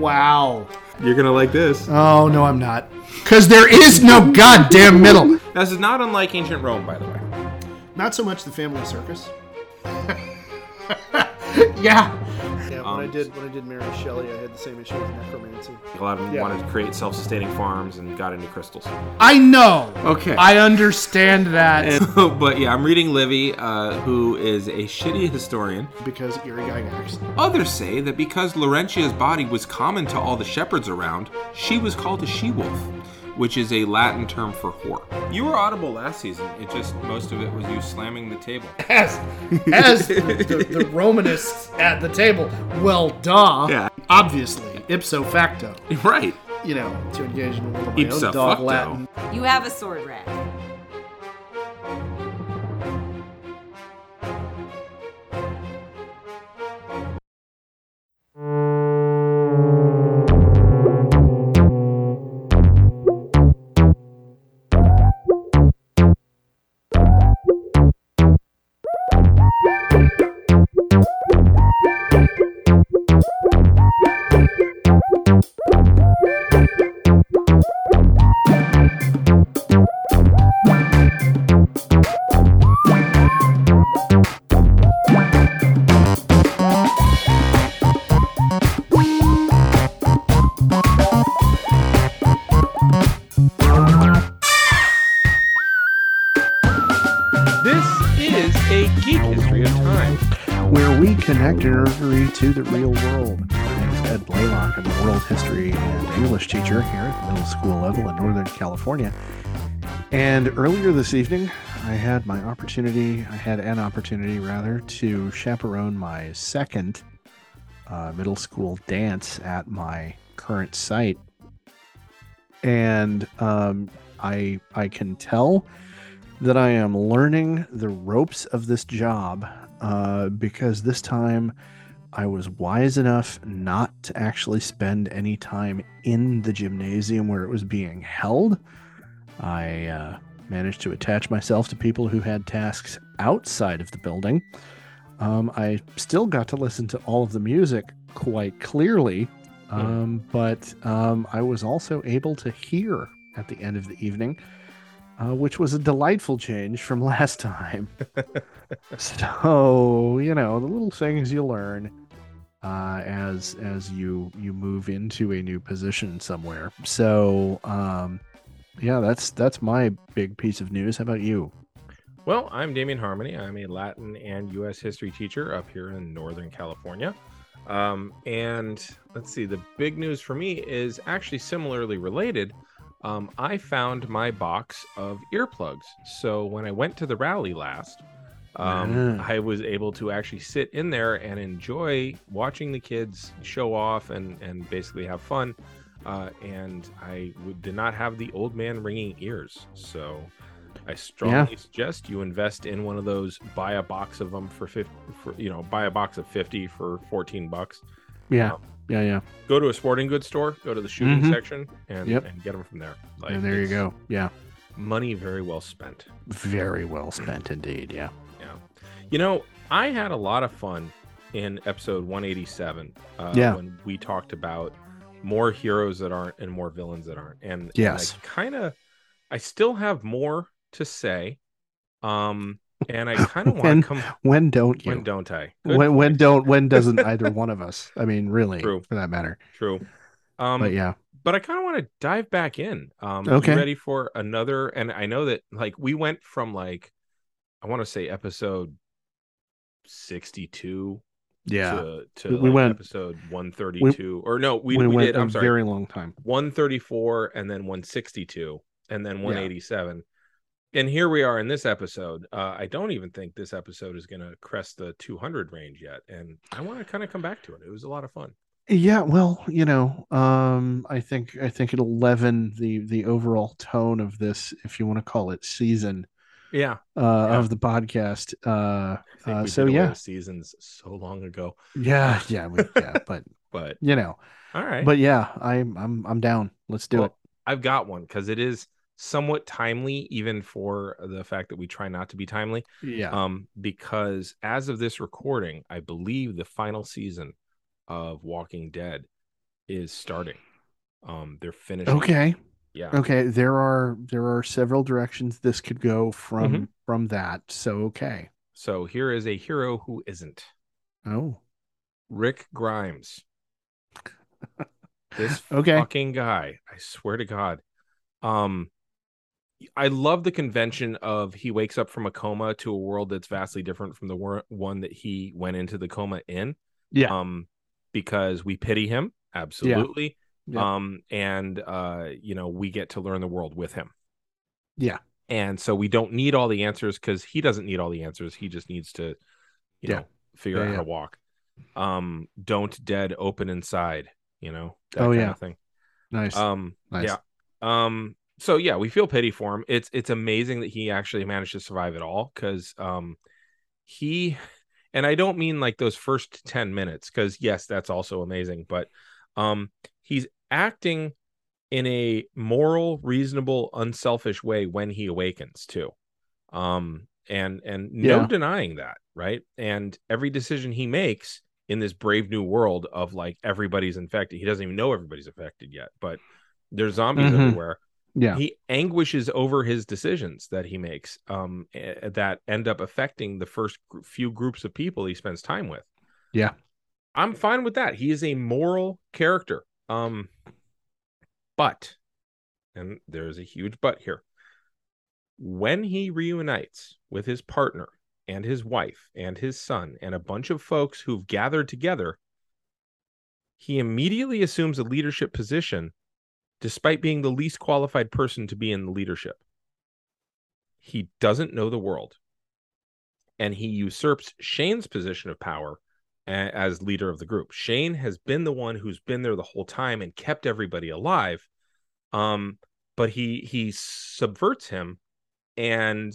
Wow. You're gonna like this. Oh no, I'm not. Cause there is no goddamn middle. This is not unlike ancient Rome, by the way. Not so much the family circus. yeah. Yeah, when I did when I did Mary Shelley, I had the same issue with necromancy. A lot of them Yeah. wanted to create self-sustaining farms and got into crystals. I know. Okay. I understand that And- but yeah, I'm reading Livy, uh, who is a shitty historian. because Eerie Gygax. Others say that because Laurentia's body was common to all the shepherds around, she was called a she-wolf, which is a Latin term for whore. You were audible last season. It just most of it was you slamming the table. As as the, the, the Romanists at the table. Well, duh. Yeah. Obviously, ipso facto. Right. You know, to engage in a little of my Ipso own dog facto. Latin. You have a sword rack. The real world. My name is Ed Blaylock. I'm a world history and English teacher here at the middle school level in Northern California. And earlier this evening, I had my opportunity, I had an opportunity rather, to chaperone my second uh, middle school dance at my current site. And um, I, I can tell that I am learning the ropes of this job uh, because this time I was wise enough not to actually spend any time in the gymnasium where it was being held. I uh, managed to attach myself to people who had tasks outside of the building. Um, I still got to listen to all of the music quite clearly, um, but um, I was also able to hear at the end of the evening uh, which was a delightful change from last time. so you know the little things you learn uh, as as you you move into a new position somewhere. So um, yeah, that's that's my big piece of news. How about you? Well, I'm Damien Harmony. I'm a Latin and U.S. history teacher up here in Northern California. Um, and let's see, the big news for me is actually similarly related. Um, I found my box of earplugs. So when I went to the rally last, um, Ah. I was able to actually sit in there and enjoy watching the kids show off and, and basically have fun. Uh, and I w- did not have the old man ringing ears. So I strongly suggest you invest in one of those. Buy a box of them for fifty. For you know, buy a box of fifty for fourteen bucks. Yeah, Um, yeah, yeah. Go to a sporting goods store. Go to the shooting Mhm. section and Yep. and get them from there. Like, and there you go. Yeah, Money very well spent. very well spent indeed. Yeah. Yeah. You know, I had a lot of fun in episode 187 uh, Yeah. when we talked about more heroes that aren't and more villains that aren't. And, Yes. I kind of, I still have more to say. Um, and I kind of want to come. When don't you? When don't I? Good when when don't when doesn't either one of us? I mean, really, True. for that matter. True. Um, But yeah, but I kind of want to dive back in. Um, Okay. ready for another? And I know that like we went from like, I want to say episode 62 yeah. to, to We- like went- episode 132 or no we, we, we, went did i'm sorry very long time. 134 and then 162 and then 187 and here we are in this episode uh, i don't even think this episode is going to crest the 200 range yet and i want to kind of come back to it it was a lot of fun Yeah, well, you know, um, I think I think it'll leaven the the overall tone of this, if you want to call it season, yeah, uh, Yeah. of the podcast. Uh, uh, so yeah, seasons so long ago yeah, yeah, we, yeah, but but you know, all right but yeah, I'm I'm I'm down. Let's do Well, it. i've got one because it is somewhat timely even for the fact that we try not to be timely Yeah, um, because as of this recording, I believe the final season of Walking Dead is starting. Um, they're finishing. Okay. Yeah. Okay. There are there are several directions this could go from Mhm. from that. So okay. So here is a hero who isn't Oh. Rick Grimes. This Okay. fucking guy. I swear to God. Um, I love the convention of he wakes up from a coma to a world that's vastly different from the wor- one that he went into the coma in. Yeah. Um, because we pity him absolutely. Yeah. Um, and uh, you know, we get to learn the world with him. Yeah. And so we don't need all the answers because he doesn't need all the answers. He just needs to, you Yeah. know, figure Yeah, out yeah. how to walk. Um, don't dead open inside, you know, that Oh, kind yeah. of thing. Nice. Um, nice. yeah. Um, so yeah, we feel pity for him. It's it's amazing that he actually managed to survive it all because um he and I don't mean like those first 10 minutes, because yes, that's also amazing, but um he's acting in a moral, reasonable, unselfish way when he awakens too. Um and and no Yeah. denying that, right? And every decision he makes in this brave new world of like everybody's infected. He doesn't even know everybody's affected yet, but there's zombies Mhm. everywhere Yeah. he anguishes over his decisions that he makes um that end up affecting the first few groups of people he spends time with Yeah. i'm fine with that he is a moral character um but and there's a huge but here when he reunites with his partner and his wife and his son and a bunch of folks who've gathered together he immediately assumes a leadership position despite being the least qualified person to be in the leadership. He doesn't know the world. And he usurps Shane's position of power as leader of the group. Shane has been the one who's been there the whole time and kept everybody alive. Um, but he he subverts him and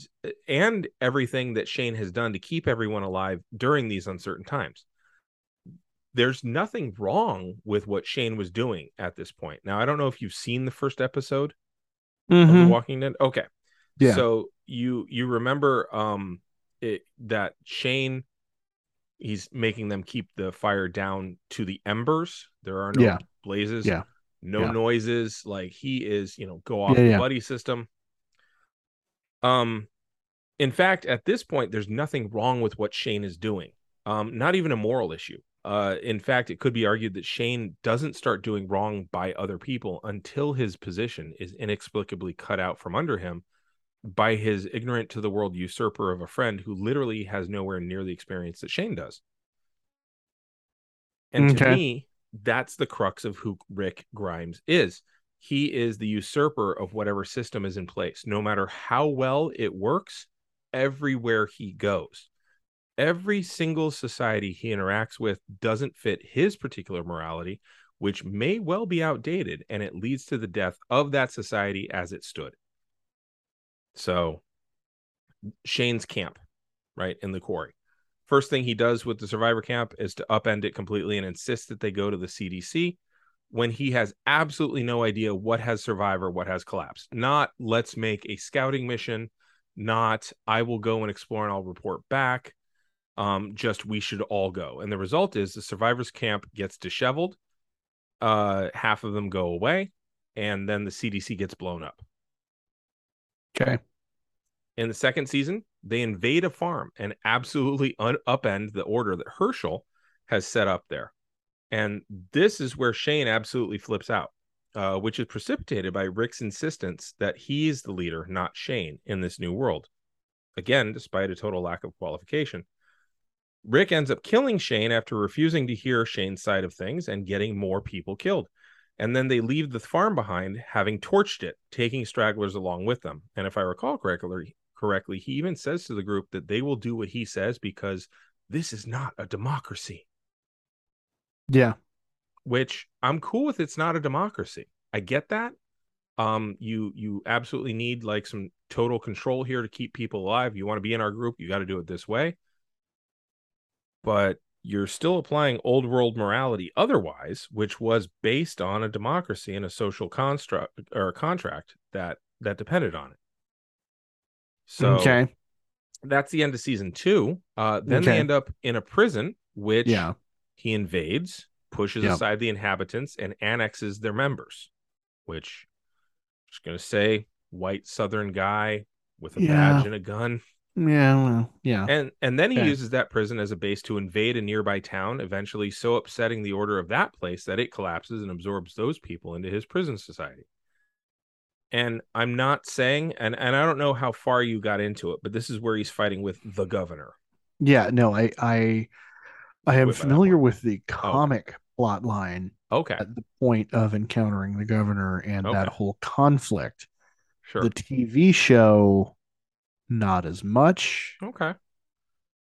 and everything that Shane has done to keep everyone alive during these uncertain times there's nothing wrong with what Shane was doing at this point. Now, I don't know if you've seen the first episode of The Mhm. Walking Dead. Okay. Yeah. So you you remember um it, that Shane he's making them keep the fire down to the embers. There are no Yeah. blazes, Yeah. no Yeah. noises. Like he is, you know, go off the buddy system. Um in fact, at this point, there's nothing wrong with what Shane is doing. Um, not even a moral issue. Uh, in fact, it could be argued that Shane doesn't start doing wrong by other people until his position is inexplicably cut out from under him by his ignorant to the world usurper of a friend who literally has nowhere near the experience that Shane does. And to me, that's the crux of who Rick Grimes is. He is the usurper of whatever system is in place, no matter how well it works, everywhere he goes. Every single society he interacts with doesn't fit his particular morality, which may well be outdated, and it leads to the death of that society as it stood. So, Shane's camp, right, in the quarry. First thing he does with the survivor camp is to upend it completely and insist that they go to the CDC when he has absolutely no idea what has survived or what has collapsed. Not let's make a scouting mission, not I will go and explore and I'll report back. Um, just we should all go. And the result is the survivors camp gets disheveled. Uh, half of them go away, and then the CDC gets blown up. Okay. In the second season, they invade a farm and absolutely un- upend the order that Hershel has set up there. And this is where Shane absolutely flips out, uh, which is precipitated by Rick's insistence that he's the leader, not Shane, in this new world. Again, despite a total lack of qualification. Rick ends up killing Shane after refusing to hear Shane's side of things and getting more people killed. And then they leave the farm behind, having torched it, taking stragglers along with them. And if I recall correctly, correctly, he even says to the group that they will do what he says because this is not a democracy. Yeah. Which I'm cool with. It's not a democracy. I get that. Um, you you absolutely need like some total control here to keep people alive. You want to be in our group, you got to do it this way. But you're still applying old world morality otherwise, which was based on a democracy and a social construct or a contract that that depended on it. So okay. that's the end of season two. Uh, then they end up in a prison, which Yeah. he invades, pushes Yeah. aside the inhabitants and annexes their members, which I'm just gonna say white southern guy with a Yeah. badge and a gun. Yeah, well, yeah. And and then he Okay. uses that prison as a base to invade a nearby town, eventually so upsetting the order of that place that it collapses and absorbs those people into his prison society. And I'm not saying, and, and I don't know how far you got into it, but this is where he's fighting with the governor. Yeah, no, I I I am Wait, familiar with the oh, comic plot line Okay, at the point of encountering the governor and that whole conflict. sure. The TV show, not as much. Okay.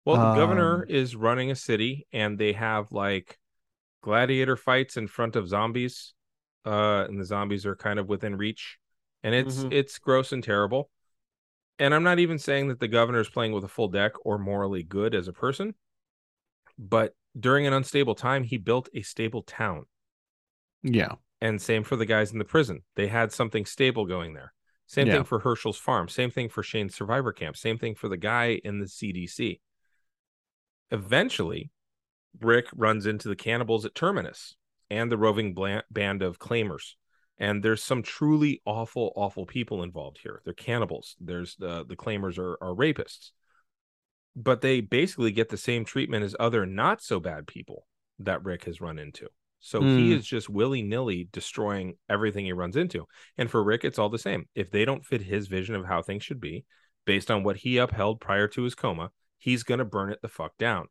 Well, the governor Um, is running a city and they have like gladiator fights in front of zombies. Uh and the zombies are kind of within reach. And it's Mhm. it's gross and terrible. And I'm not even saying that the governor is playing with a full deck or morally good as a person, but during an unstable time he built a stable town. Yeah. And same for the guys in the prison. They had something stable going there. Same Yeah. thing for Hershel's farm. Same thing for Shane's survivor camp. Same thing for the guy in the CDC. Eventually, Rick runs into the cannibals at Terminus and the roving band of claimers. And there's some truly awful, awful people involved here. They're cannibals. There's the the claimers are, are rapists. But they basically get the same treatment as other not so bad people that Rick has run into. So he Mm. is just willy nilly destroying everything he runs into. And for Rick, it's all the same. If they don't fit his vision of how things should be, based on what he upheld prior to his coma, he's going to burn it the fuck down.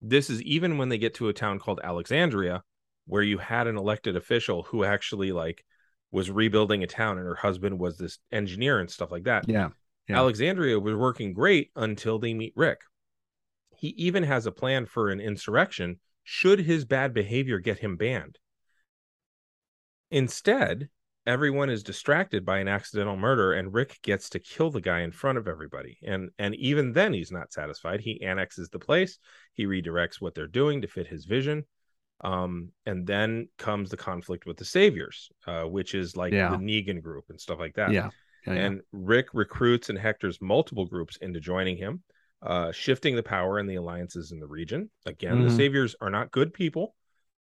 This is even when they get to a town called Alexandria, where you had an elected official who actually like was rebuilding a town and her husband was this engineer and stuff like that. Yeah. Yeah. Alexandria was working great until they meet Rick. He even has a plan for an insurrection should his bad behavior get him banned. Instead, everyone is distracted by an accidental murder and Rick gets to kill the guy in front of everybody. And and even then he's not satisfied. He annexes the place, he redirects what they're doing to fit his vision. Um, and then comes the conflict with the saviors, uh, which is like Yeah. the Negan group and stuff like that. Yeah. Yeah, yeah. And Rick recruits and Hector's multiple groups into joining him, uh, shifting the power and the alliances in the region. Again, the Mhm. Saviors are not good people,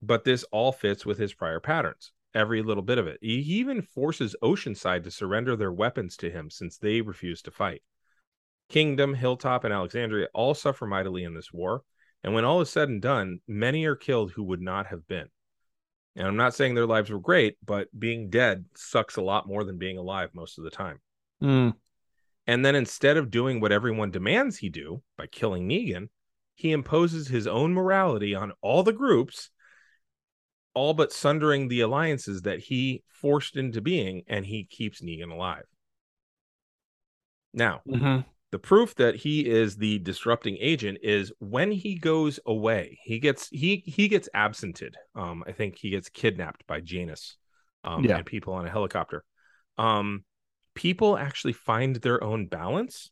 but this all fits with his prior patterns. Every little bit of it. He he even forces Oceanside to surrender their weapons to him since they refuse to fight. Kingdom, Hilltop, and Alexandria all suffer mightily in this war. And when all is said and done, many are killed who would not have been. And I'm not saying their lives were great, but being dead sucks a lot more than being alive most of the time. Mm. And then instead of doing what everyone demands he do by killing Negan, he imposes his own morality on all the groups, all but sundering the alliances that he forced into being, and he keeps Negan alive. Now, Mhm. the proof that he is the disrupting agent is when he goes away he gets he he gets absented um i think he gets kidnapped by jadis um Yeah. and people on a helicopter um people actually find their own balance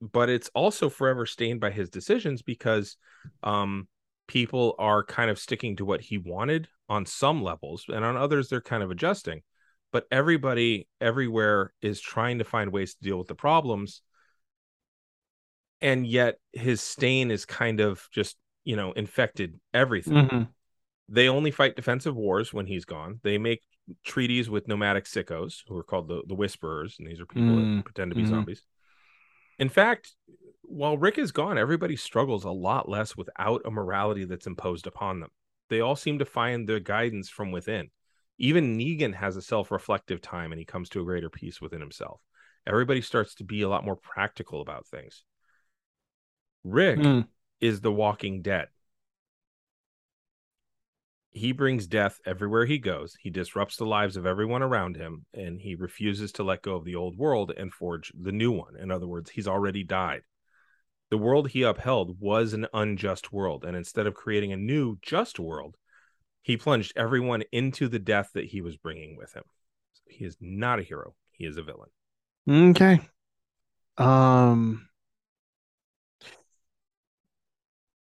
but it's also forever stained by his decisions because um people are kind of sticking to what he wanted on some levels and on others they're kind of adjusting. But everybody everywhere is trying to find ways to deal with the problems and yet his stain is kind of just you know infected everything. Mhm. they only fight defensive wars when he's gone. They make treaties with nomadic sickos who are called the, the whisperers and these are people Mm, that pretend to be mhm. zombies in fact while rick is gone everybody struggles a lot less without a morality that's imposed upon them they all seem to find their guidance from within even negan has a self-reflective time and he comes to a greater peace within himself everybody starts to be a lot more practical about things rick Mm. is the walking dead. He brings death everywhere he goes. He disrupts the lives of everyone around him, and he refuses to let go of the old world and forge the new one. In other words, he's already died. The world he upheld was an unjust world, and instead of creating a new just world, he plunged everyone into the death that he was bringing with him. So he is not a hero, he is a villain. Okay. Um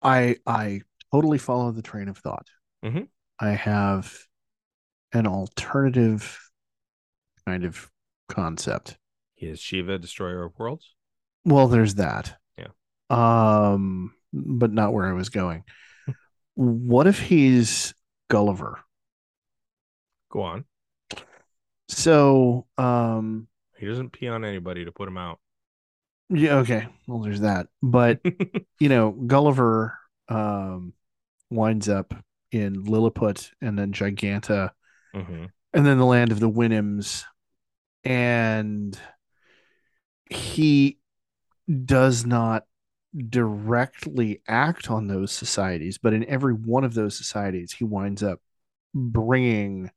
I I totally follow the train of thought. Mhm. I have an alternative kind of concept. Is Shiva, destroyer of worlds. Well, there's that. Yeah. Um, but not where I was going. What if he's Gulliver. Go on. So, um, He doesn't pee on anybody to put him out. yeah, okay. Well, there's that. But you know, Gulliver um winds up in Lilliput and then Giganta hmm and then the land of the Houyhnhnms and he does not directly act on those societies but in every one of those societies he winds up bringing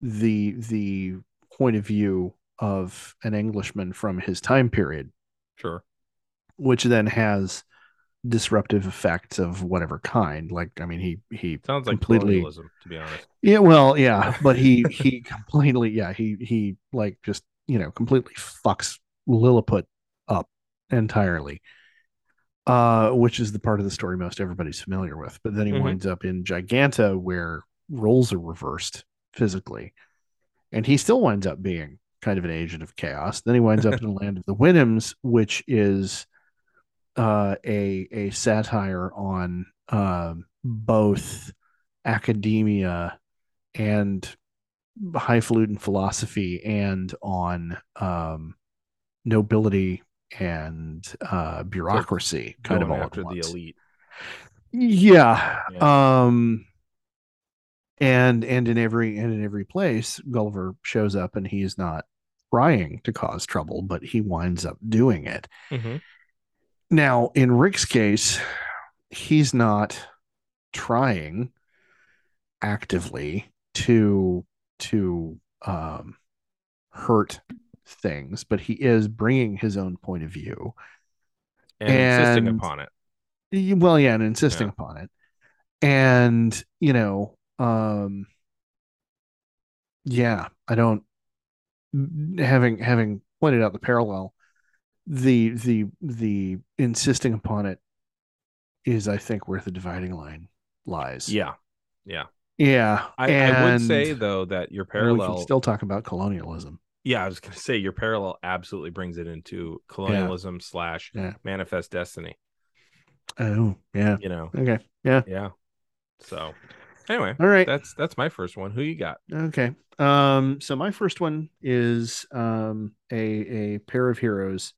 the the point of view of an englishman from his time period. Sure. which then has disruptive effects of whatever kind like i mean he he Sounds like completely colonialism, to be honest. yeah well yeah but he he completely yeah he he like just you know completely fucks lilliput up entirely uh which is the part of the story most everybody's familiar with but then he Mhm. winds up in giganta where roles are reversed physically and he still winds up being kind of an agent of chaos then he winds up in the land of the Houyhnhnms, which is uh a a satire on um both academia and highfalutin philosophy and on um nobility and uh bureaucracy kind of all after the once. elite. Yeah. Um and and in every and in every place Gulliver shows up and he's not trying to cause trouble, but he winds up doing it. hmm Now, in Rick's case, he's not trying actively to to um hurt things, but he is bringing his own point of view. And, insisting upon it. Well yeah and insisting Yeah. upon it and you know um yeah i don't having having pointed out the parallel the the the insisting upon it is i think where the dividing line lies Yeah. Yeah. yeah I, I would say though that your we can parallel still talk about colonialism yeah, I was gonna say your parallel absolutely brings it into colonialism slash Yeah. manifest destiny. oh yeah You know. okay yeah Yeah. So anyway, all right that's that's my first one. Who you got? Okay. Um, so my first one is um a a pair of heroes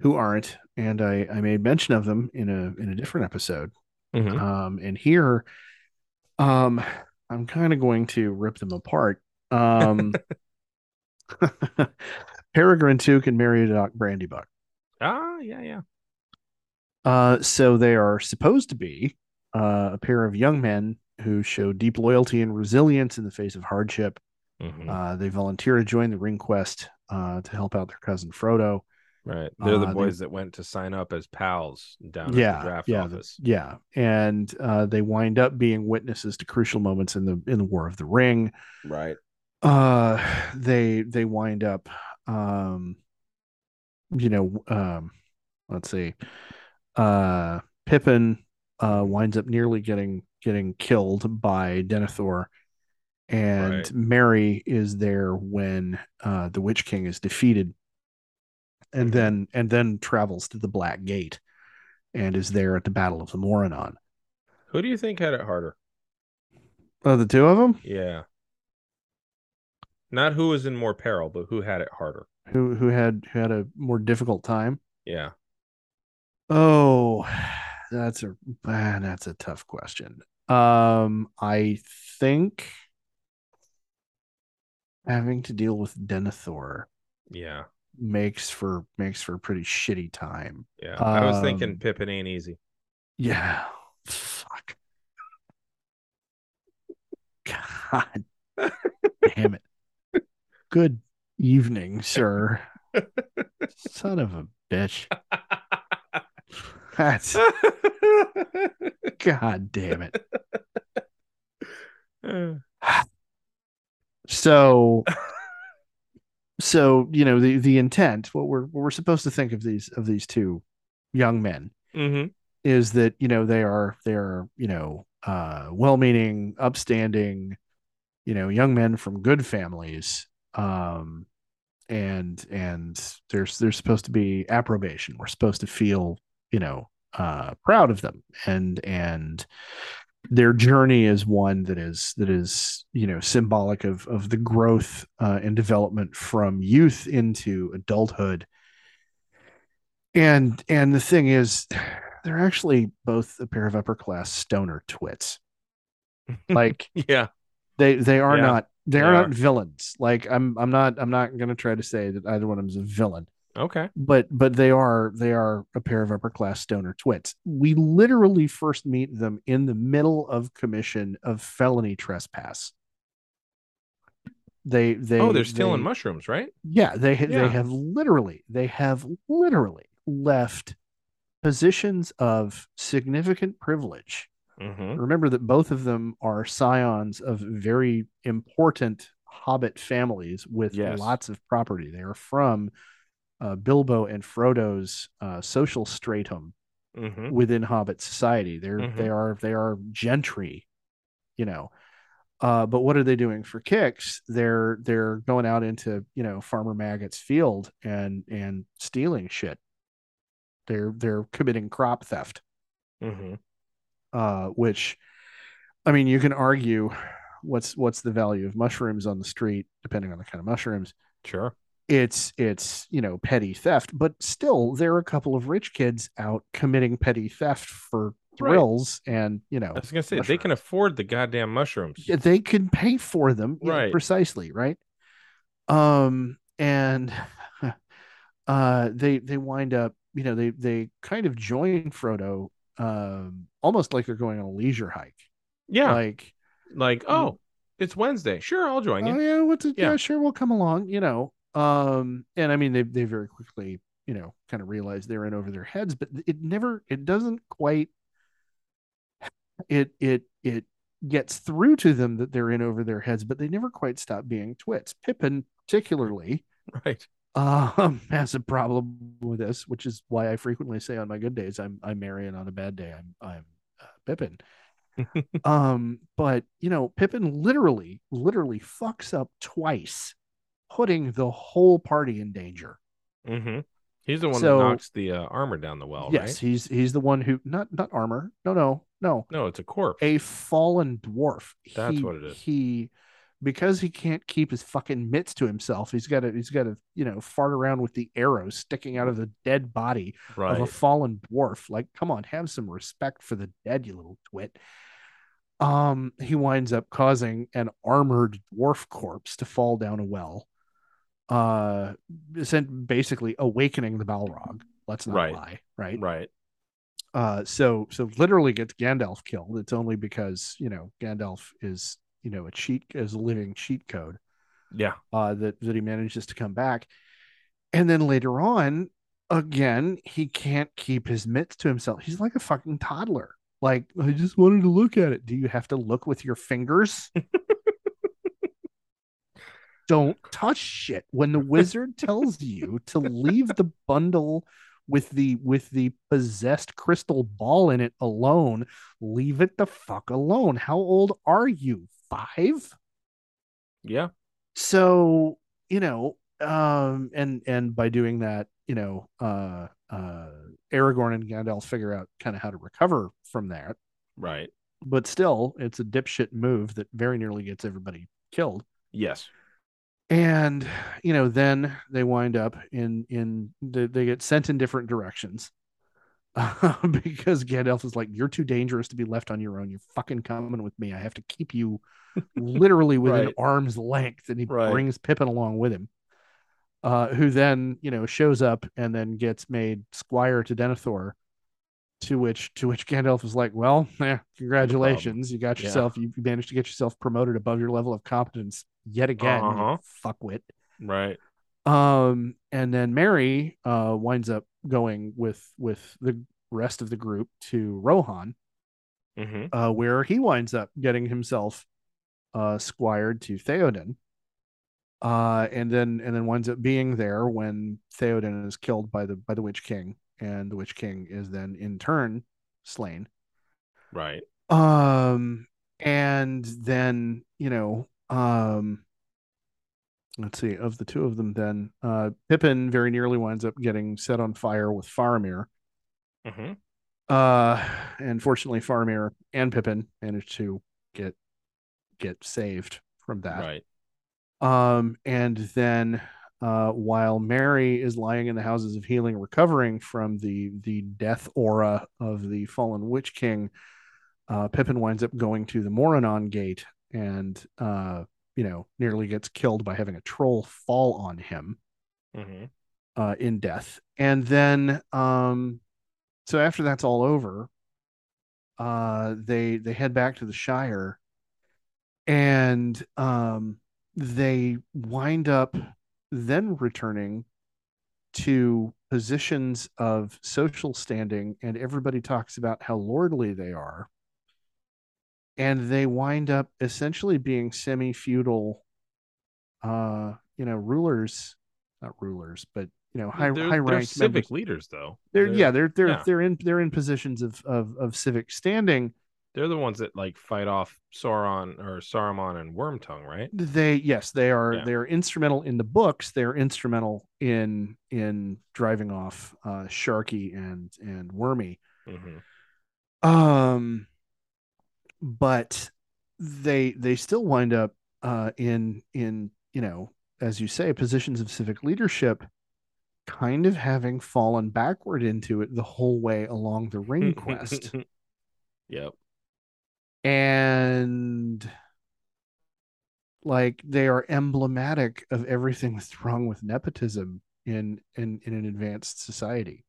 who aren't, and I I made mention of them in a in a different episode. Mhm. Um, and here, um, I'm kind of going to rip them apart. Um, Peregrine Took and Meriadoc Brandybuck. Ah, yeah, yeah. Uh, so they are supposed to be uh, a pair of young men who show deep loyalty and resilience in the face of hardship. Mhm. Uh, they volunteer to join the ring quest uh, to help out their cousin Frodo. Right. They're the uh, they- boys that went to sign up as pals down at the draft yeah, the- office. yeah, and uh, they wind up being witnesses to crucial moments in the in the War of the Ring. Right. Uh, they they wind up, um, you know, um, let's see, uh, Pippin uh, winds up nearly getting getting killed by Denethor. And Right. Merry is there when uh, the Witch King is defeated, and then and then travels to the Black Gate, and is there at the Battle of the Morannon. Who do you think had it harder? Oh, the two of them Yeah. Not who was in more peril, but who had it harder. who who had who had a more difficult time. Yeah. Oh, that's a man, that's a tough question. Um, I think having to deal with Denethor Yeah. Makes for makes for a pretty shitty time. Yeah. I was thinking Um, Pippin ain't easy. Yeah. Fuck. God damn it. Good evening, sir. Son of a bitch. That's god damn it. So so you know the the intent what we're what we're supposed to think of these of these two young men hmm is that you know they are they are you know uh well-meaning upstanding you know young men from good families um and and there's there's supposed to be approbation. We're supposed to feel you know uh proud of them. And and their journey is one that is that is you know symbolic of of the growth uh, and development from youth into adulthood. And and the thing is they're actually both a pair of upper class stoner twits. Like Yeah. they they are Yeah, not they they are are. not villains. Like i'm i'm not i'm not going to try to say that either one of them is a villain Okay. but but they are they are a pair of upper class stoner twits. We literally first meet them in the middle of commission of felony trespass. They they oh, they're stealing they- mushrooms, right? Yeah, they Yeah. they have literally they have literally left positions of significant privilege. Mm-hmm. Remember that both of them are scions of very important hobbit families with Yes. lots of property. They are from uh, Bilbo and Frodo's uh, social stratum Mm-hmm. within Hobbit society. They're Mhm. they are they are gentry, you know. Uh, but what are they doing for kicks? They're they're going out into you know Farmer Maggot's field and and stealing shit. They're they're committing crop theft Mm-hmm. uh, which I mean, you can argue what's what's the value of mushrooms on the street, depending on the kind of mushrooms. Sure. It's it's you know petty theft, but still there are a couple of rich kids out committing petty theft for Right. thrills, and you know I was gonna say they can afford the goddamn mushrooms. they can pay for them, yeah, Right. Precisely, right? Um, and uh, they they wind up, you know, they they kind of join Frodo, um, almost like they're going on a leisure hike, Yeah. like. Like, oh, it's Wednesday. Sure, I'll join you. Oh yeah, what's it? Yeah. Yeah. sure, we'll come along. You know, um, and I mean, they they very quickly, you know, kind of realize they're in over their heads, but it never, it doesn't quite, it it it gets through to them that they're in over their heads, but they never quite stop being twits. Pippin, particularly, Right. um, has a problem with this, which is why I frequently say on my good days, I'm I'm and on a bad day, I'm I'm uh, Pippin. um, but you know, Pippin literally, literally fucks up twice, putting the whole party in danger. Mm-hmm. He's the one So- that knocks the uh, armor down the well, yes, right? he's he's the one who not not armor. No, no, no. No, it's a corpse. A fallen dwarf. That's He- what it is. He because he can't keep his fucking mitts to himself. He's got to he's got to you know fart around with the arrows sticking out of the dead body right. of a fallen dwarf. Like, come on, have some respect for the dead, you little twit. Um, he winds up causing an armored dwarf corpse to fall down a well. Uh, sent basically awakening the Balrog. Let's not Right. lie, right? right. Uh, so so literally gets Gandalf killed. It's only because you know Gandalf is you know a cheat is a living cheat code Yeah. uh, that that he manages to come back, and then later on, again he can't keep his mitts to himself. He's like a fucking toddler. Like I just wanted to look at it. Do you have to look with your fingers? Don't touch shit. When the wizard tells you to leave the bundle with the with the possessed crystal ball in it alone, leave it the fuck alone. How old are you? Five? Yeah. so you know um and and by doing that you know uh uh aragorn and gandalf figure out kind of how to recover from that Right. but still it's a dipshit move that very nearly gets everybody killed Yes. And you know then they wind up in in they, they get sent in different directions because Gandalf is like, "You're too dangerous to be left on your own. You're fucking coming with me. I have to keep you literally within Right. arm's length." And he Right. brings Pippin along with him, uh, who then you know shows up and then gets made squire to Denethor. To which to which Gandalf is like, "Well, eh, congratulations, you got Yeah. yourself. You managed to get yourself promoted above your level of competence yet again, Uh-huh. fuckwit." Right. um and then merry uh winds up going with with the rest of the group to rohan Mm-hmm. uh where he winds up getting himself uh squired to theoden uh and then and then winds up being there when theoden is killed by the by the witch king and the witch king is then in turn slain Right. um and then you know um let's see of the two of them then uh pippin very nearly winds up getting set on fire with faramir Mm-hmm. Uh, and fortunately, Faramir and Pippin managed to get get saved from that. Right. Um, and then uh, while Merry is lying in the houses of healing, recovering from the the death aura of the fallen Witch King, uh, Pippin winds up going to the Morannon Gate and uh, you know nearly gets killed by having a troll fall on him hmm uh, in death. And then, um, so after that's all over, uh, they they head back to the Shire, and um, they wind up then returning to positions of social standing, and everybody talks about how lordly they are. And they wind up essentially being semi-feudal, uh, you know, rulers, not rulers, but you know, high they're, high they're ranked civic members. leaders, though. They're, yeah, they're they're yeah. they're in they're in positions of of of civic standing. They're the ones that like fight off Sauron or Saruman and Wormtongue, right? They yes, they are Yeah. they're instrumental in the books. They're instrumental in in driving off uh Sharkey and and Wormy. hmm Um but they they still wind up uh in in you know, as you say, positions of civic leadership kind of having fallen backward into it the whole way along the ring quest. yep. and like they are emblematic of everything that's wrong with nepotism in in in an advanced society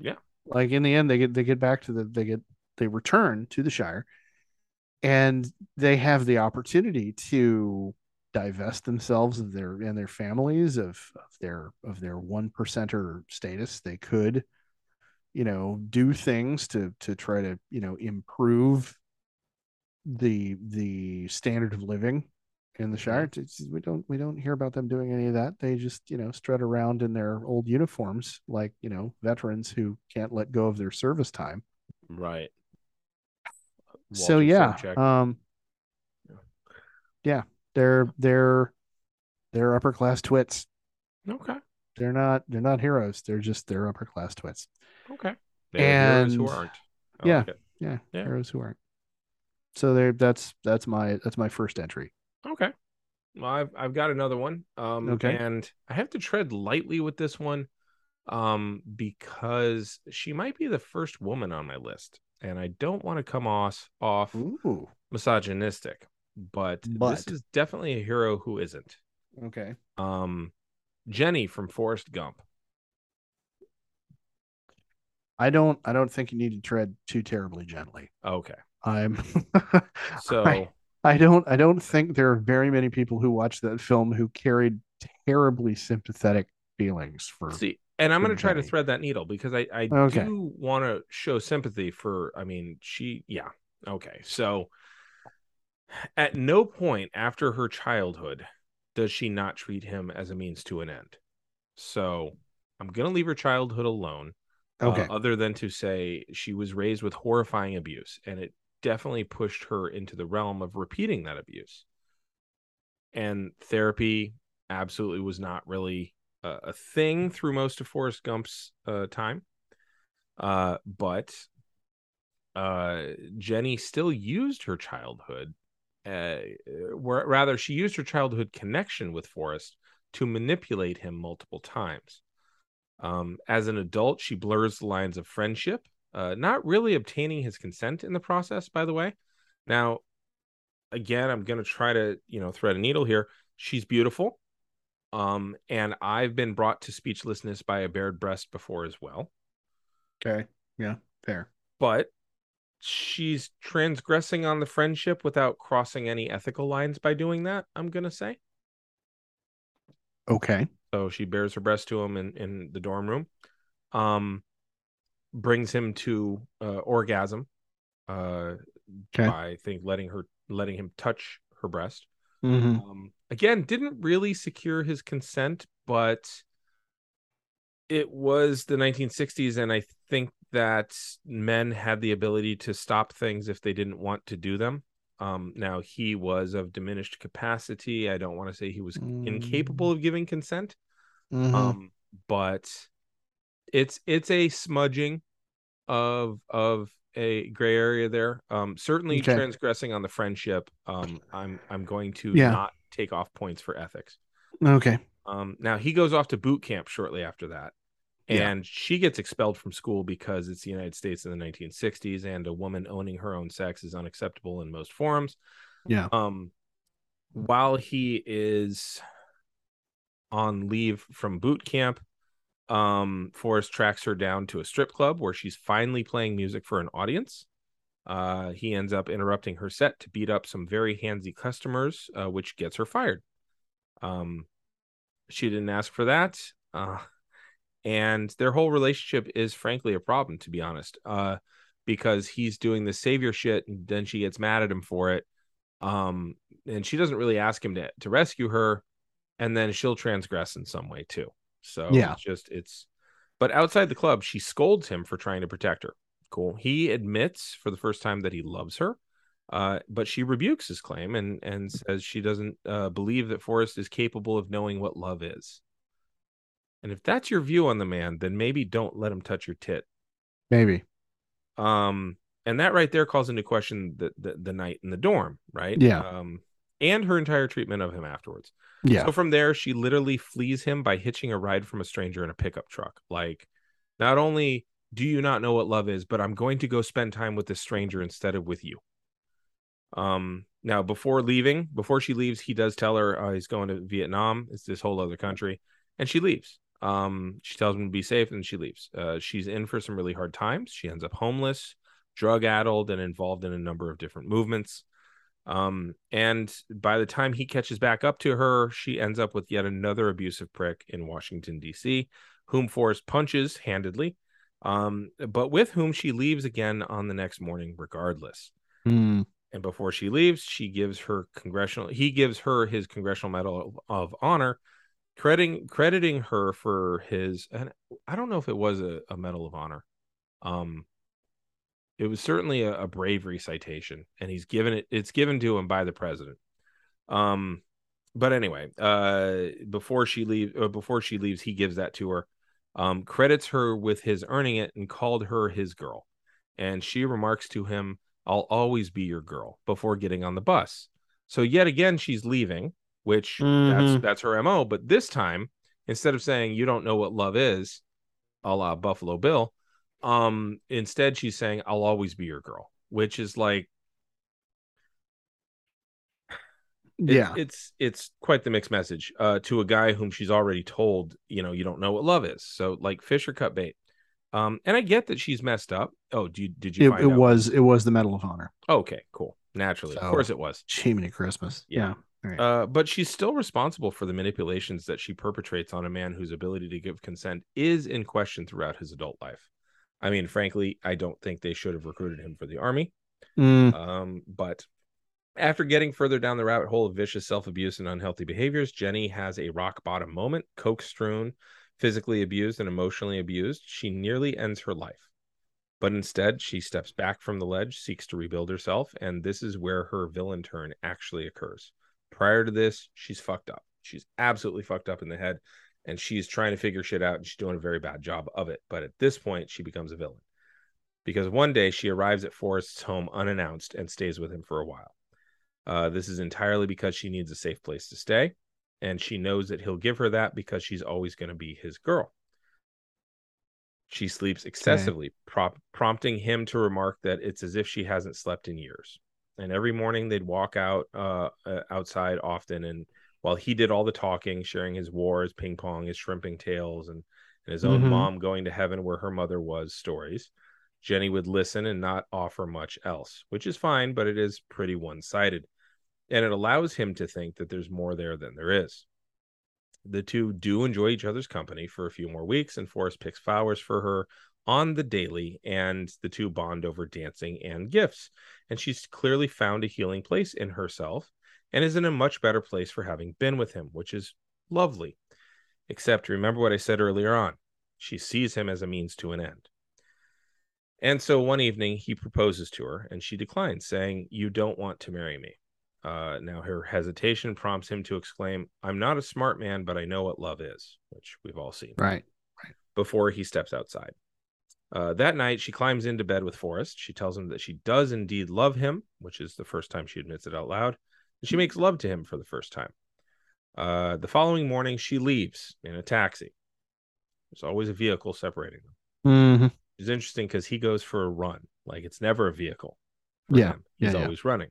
Yeah. like in the end they get they get back to the they get they return to the shire and they have the opportunity to divest themselves of their and their families of, of their of their one percenter status. They could you know do things to to try to you know improve the the standard of living in the shire. Mm-hmm. It's- we don't we don't hear about them doing any of that. They just you know strut around in their old uniforms like you know veterans who can't let go of their service time. Right. So yeah Sobchak. um yeah they're they're they're upper class twits okay. they're not they're not heroes they're just they're upper class twits Okay. They're heroes who And- aren't. Yeah. like yeah, Yeah. heroes who aren't so they're that's that's my that's my first entry Okay. Well, I've I've got another one. Um, Okay. and I have to tread lightly with this one, um, because she might be the first woman on my list, and I don't want to come off off ooh misogynistic, but, this is definitely a hero who isn't. okay Um, Jenny from Forrest Gump. i don't i don't think you need to tread too terribly gently Okay. i'm So I- I don't I don't think there are very many people who watched that film who carried terribly sympathetic feelings for see, and I'm going to try to thread that needle because I I Okay. do want to show sympathy for. I mean, she yeah. Okay, so at no point after her childhood does she not treat him as a means to an end. So I'm going to leave her childhood alone. uh, Okay. other than to say she was raised with horrifying abuse, and it definitely pushed her into the realm of repeating that abuse. And therapy absolutely was not really a, thing through most of Forrest Gump's uh, time. Uh, but uh, Jenny still used her childhood, uh, where rather she used her childhood connection with Forrest to manipulate him multiple times. Um, as an adult, she blurs the lines of friendship, uh, not really obtaining his consent in the process, by the way. Now, again, I'm going to try to, you know, thread a needle here. She's beautiful. Um, and I've been brought to speechlessness by a bared breast before as well. Okay. Yeah. Fair. But she's transgressing on the friendship without crossing any ethical lines by doing that, I'm going to say. Okay. So she bears her breast to him in, in the dorm room, um, brings him to uh, orgasm, uh, Okay. by I think letting her letting him touch her breast. Hmm Um, again, didn't really secure his consent, but it was the 1960s, and I think that men had the ability to stop things if they didn't want to do them. Um, now he was of diminished capacity. I don't want to say he was incapable of giving consent Mhm. um but it's it's a smudging of of a gray area there. Um, certainly Okay. transgressing on the friendship. Um, I'm I'm going to Yeah. not take off points for ethics. Okay. Um, now he goes off to boot camp shortly after that, Yeah. and she gets expelled from school because it's the United States in the 1960s, and a woman owning her own sex is unacceptable in most forums. Yeah. Um, while he is on leave from boot camp, um, Forrest tracks her down to a strip club where she's finally playing music for an audience. Uh, he ends up interrupting her set to beat up some very handsy customers, uh, which gets her fired. Um, she didn't ask for that. Uh, and their whole relationship is frankly a problem, to be honest. Uh, because he's doing the savior shit, and then she gets mad at him for it. Um, and she doesn't really ask him to to rescue her, and then she'll transgress in some way too. So Yeah. it's just it's. But outside the club, she scolds him for trying to protect her. Cool. He admits for the first time that he loves her, uh, but she rebukes his claim and and says she doesn't uh, believe that Forrest is capable of knowing what love is. And if that's your view on the man, then maybe don't let him touch your tit. Maybe. Um, and that right there calls into question the the, the night in the dorm, right? Yeah. Um, and her entire treatment of him afterwards. Yeah. So from there, she literally flees him by hitching a ride from a stranger in a pickup truck. Like, not only do you not know what love is, but I'm going to go spend time with this stranger instead of with you. Um, now before leaving, before she leaves, he does tell her uh, he's going to Vietnam. It's this whole other country, and she leaves. Um, she tells him to be safe, and she leaves. Uh, she's in for some really hard times. She ends up homeless, drug addled, and involved in a number of different movements. Um, and by the time he catches back up to her, she ends up with yet another abusive prick in Washington, D.C., whom Forrest punches handedly, um, but with whom she leaves again on the next morning, regardless. Hmm. And before she leaves, she gives her congressional, he gives her his Congressional Medal of, of Honor, crediting crediting her for his, and I don't know if it was a, a Medal of Honor. Um, it was certainly a, a bravery citation, and he's given it. It's given to him by the president. Um, but anyway, uh, before she leave uh, before she leaves, he gives that to her. Um, credits her with his earning it and called her his girl, and she remarks to him, "I'll always be your girl." Before getting on the bus, so yet again she's leaving, which that's Mhm. that's her mo. But this time, instead of saying "You don't know what love is," a la Buffalo Bill, um instead she's saying i'll always be your girl which is like it- Yeah. it's it's quite the mixed message uh to a guy whom she's already told you know you don't know what love is so like fish or cut bait um and i get that she's messed up oh do you did you It, find it was it was the Medal of Honor. okay cool naturally of course it was Chimney Christmas. Yeah. Right. Uh, but she's still responsible for the manipulations that she perpetrates on a man whose ability to give consent is in question throughout his adult life. I mean, frankly, I don't think they should have recruited him for the army. Mm, Um, but after getting further down the rabbit hole of vicious self abuse and unhealthy behaviors, Jenny has a rock bottom moment, coke strewn, physically abused, and emotionally abused. She nearly ends her life. But instead, she steps back from the ledge, seeks to rebuild herself, and this is where her villain turn actually occurs. Prior to this, she's fucked up. She's absolutely fucked up in the head, and she's trying to figure shit out, and she's doing a very bad job of it. But at this point, she becomes a villain because one day she arrives at Forrest's home unannounced and stays with him for a while. Uh, this is entirely because she needs a safe place to stay, and she knows that he'll give her that because she's always going to be his girl. She sleeps excessively, prop- prompting him to remark that it's as if she hasn't slept in years. And every morning they'd walk out uh, uh, outside often, and while he did all the talking, sharing his wars, ping pong, his shrimping tales, and, and his own Mhm. mom going to heaven where her mother was stories, Jenny would listen and not offer much else, which is fine, but it is pretty one sided. And it allows him to think that there's more there than there is. The two do enjoy each other's company for a few more weeks, and Forrest picks flowers for her on the daily, and the two bond over dancing and gifts. And she's clearly found a healing place in herself and is in a much better place for having been with him, which is lovely. Except remember what I said earlier on she sees him as a means to an end. And so one evening he proposes to her and she declines, saying, You don't want to marry me. Uh, now her hesitation prompts him to exclaim, I'm not a smart man, but I know what love is, which we've all seen right. before he steps outside. Uh, that night, she climbs into bed with Forrest. She tells him that she does indeed love him, which is the first time she admits it out loud. And she makes love to him for the first time. Uh, the following morning, she leaves in a taxi. There's always a vehicle separating them. Mhm. It's interesting because he goes for a run. Like it's never a vehicle. Yeah, him. He's yeah, yeah. always running.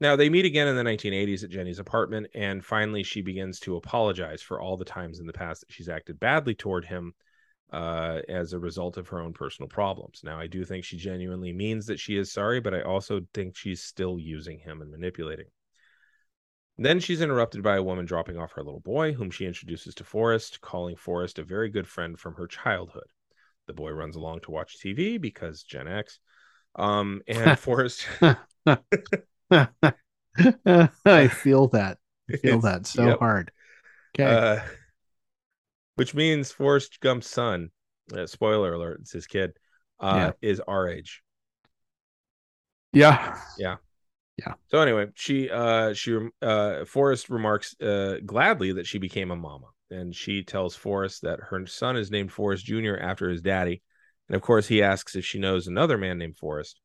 Now they meet again in the 1980s at Jenny's apartment, and finally she begins to apologize for all the times in the past that she's acted badly toward him uh, as a result of her own personal problems. Now I do think she genuinely means that she is sorry, but I also think she's still using him and manipulating. Then she's interrupted by a woman dropping off her little boy, whom she introduces to Forrest, calling Forrest a very good friend from her childhood. The boy runs along to watch TV because Gen X. Um, and Forrest I feel that. I feel that so yep. hard. Okay. Uh, which means Forrest Gump's son, uh, spoiler alert, it's his kid, uh, is our age. Yeah. Yeah. So anyway, she uh she uh Forrest remarks uh gladly that she became a mama. And she tells Forrest that her son is named Forrest Jr. after his daddy. And of course he asks if she knows another man named Forrest.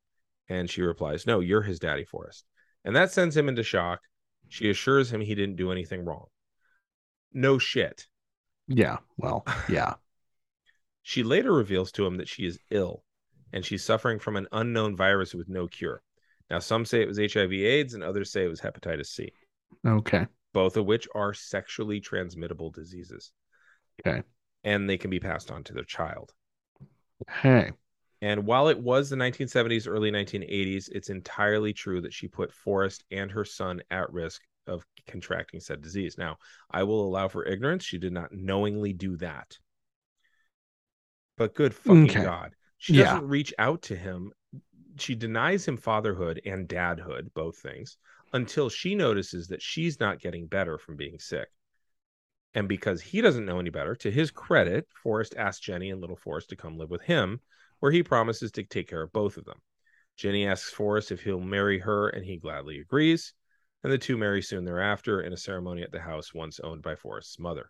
And she replies, No, you're his daddy, Forrest. And that sends him into shock. She assures him he didn't do anything wrong. No shit. Yeah. Well, yeah. She later reveals to him that she is ill and she's suffering from an unknown virus with no cure. Now, some say it was HIV AIDS and others say it was hepatitis C, Okay. both of which are sexually transmittable diseases. Okay. And they can be passed on to their child. Hey. And while it was the 1970s, early 1980s, it's entirely true that she put Forrest and her son at risk of contracting said disease. Now, I will allow for ignorance. She did not knowingly do that. But good fucking Okay. God. She Yeah. doesn't reach out to him. She denies him fatherhood and dadhood, both things, until she notices that she's not getting better from being sick. And because he doesn't know any better, to his credit, Forrest asks Jenny and little Forrest to come live with him, where he promises to take care of both of them. Jenny asks Forrest if he'll marry her, and he gladly agrees. And the two marry soon thereafter in a ceremony at the house once owned by Forrest's mother.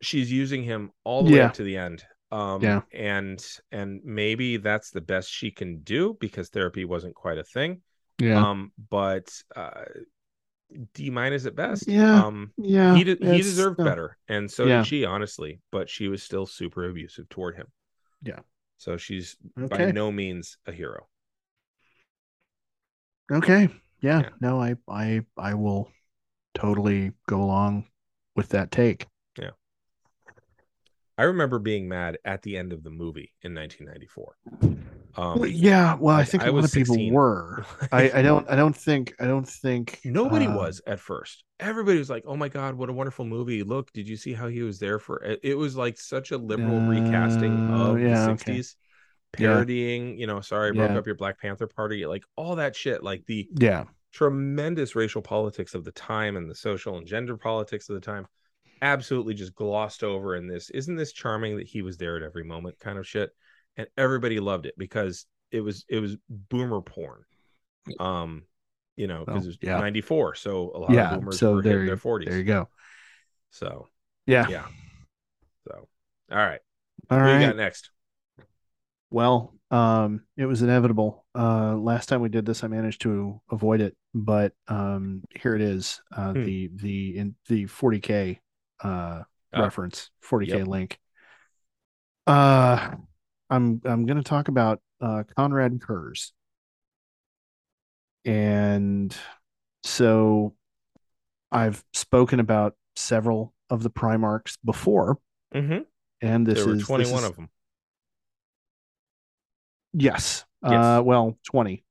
She's using him all the way up to the end. Um, Yeah. and and maybe that's the best she can do because therapy wasn't quite a thing. Yeah. Um, but uh, D minus at best. Yeah. Um, yeah. he de- he deserved uh, better, and so yeah. did she, honestly. But she was still super abusive toward him. Yeah. So she's by no means a hero. Okay. Yeah. Yeah. No, I I I will totally go along with that take. I remember being mad at the end of the movie in 1994. Um, Well, yeah. Well, I think I a lot of people 16. were. I I don't I don't think I don't think Nobody uh, was at first. Everybody was like, "Oh my god, what a wonderful movie! Look, did you see how he was there for?" It, it was like such a liberal recasting Uh, of yeah, the okay. 60s, Yeah. parodying. You know, sorry, I broke Yeah. up your Black Panther party, like all that shit. Like the Yeah. tremendous racial politics of the time and the social and gender politics of the time absolutely just glossed over in this isn't this charming that he was there at every moment kind of shit and everybody loved it because it was it was boomer porn um you know because it was yeah. 94 so a lot Yeah. of boomers So were there hitting their you- 40s there you go. so Yeah. yeah so all right All what right. you got next Well, um, it was inevitable. Uh, last time we did this, I managed to avoid it, but um, here it is. Uh, Hmm. the the in the 40k uh, reference, 40k Yep. link. Uh, I'm I'm going to talk about uh, Konrad Curze, and so I've spoken about several of the Primarchs before, mm-hmm. and this there were is this 21 is- of them Yes. Yes. Uh, well, 20.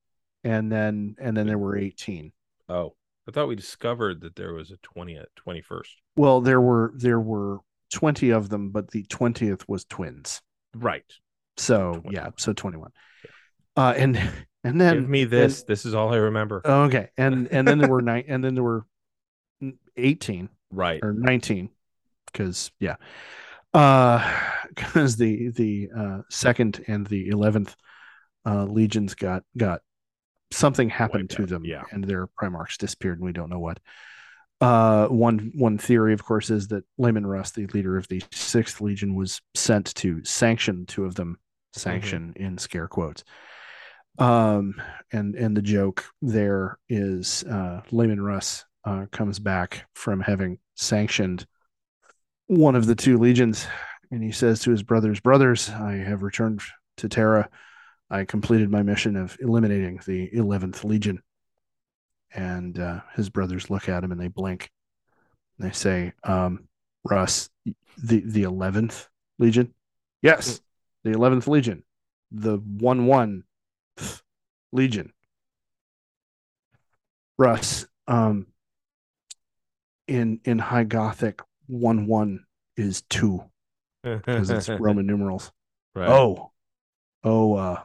And then and then there were 18. oh i thought we discovered that there was a 20th 21st Well, there were there were 20 of them, but the 20th was twins. right So, 21. yeah, so 21. Uh and and then give me this this is all i remember okay. And and then there were nine and then there were 18 right or 19 cuz yeah. Uh cuz the the uh second and the 11th uh legions got got something happened to out, them yeah. and their primarchs disappeared and we don't know what Uh, one one theory, of course, is that Leman Russ, the leader of the Sixth Legion, was sent to sanction two of them, sanction in scare quotes. Um, and and the joke there is uh, Russ uh, comes back from having sanctioned one of the two legions, and he says to his brothers, "Brothers, I have returned to Terra. I completed my mission of eliminating the Eleventh Legion." And uh, his brothers look at him and they blink. And They say, um, "Russ, the the Eleventh Legion? Yes, the Eleventh Legion, the one one Legion." Russ, um, in in High Gothic, one one is two because it's Roman numerals. Right. Oh, oh, uh,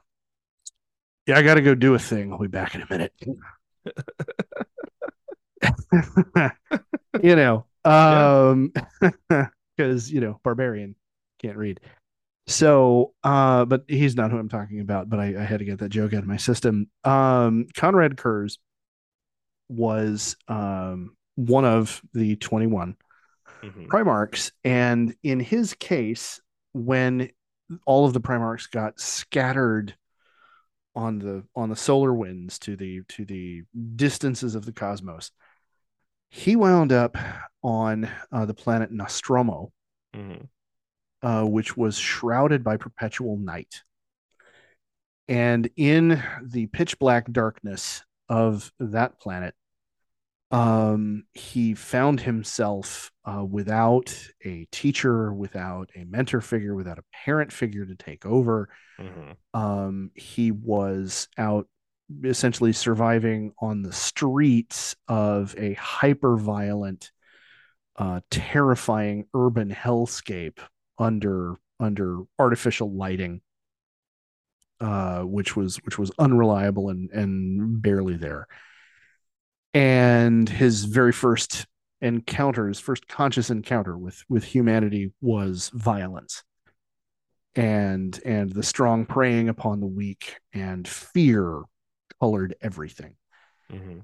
yeah, I got to go do a thing. I'll be back in a minute. you know, um, because you know, barbarian can't read. So, uh, but he's not who I'm talking about. But I, I had to get that joke out of my system. Um, Konrad Curze was um one of the 21 Mhm. Primarchs. And in his case, when all of the Primarchs got scattered on the on the solar winds to the to the distances of the cosmos, he wound up on uh, the planet Nostramo, Mhm. uh, which was shrouded by perpetual night. And in the pitch black darkness of that planet, um, he found himself uh, without a teacher, without a mentor figure, without a parent figure to take over. Mhm. Um, he was out essentially surviving on the streets of a hyper violent, uh, terrifying urban hellscape under under artificial lighting, uh, which was which was unreliable and and barely there. And his very first encounter, his first conscious encounter with with humanity was violence. And and the strong preying upon the weak and fear colored everything. Mhm.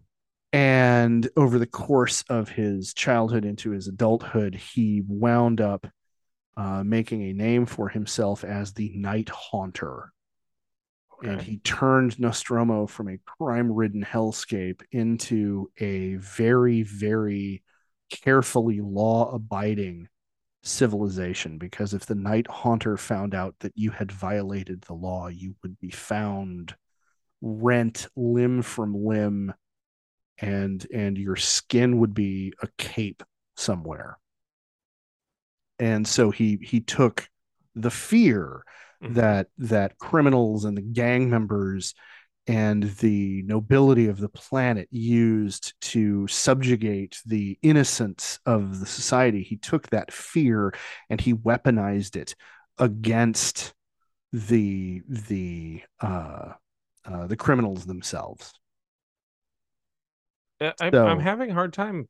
and over the course of his childhood into his adulthood he wound up uh, making a name for himself as the night haunter and he turned nostramo from a crime-ridden hellscape into a very very carefully law-abiding civilization because if the night haunter found out that you had violated the law you would be found rent limb from limb and and your skin would be a cape somewhere. And so he he took the fear Mhm. that that criminals and the gang members and the nobility of the planet used to subjugate the innocence of the society he took that fear and he weaponized it against the the uh, uh the criminals themselves Uh, I'm, So- I'm having a hard time.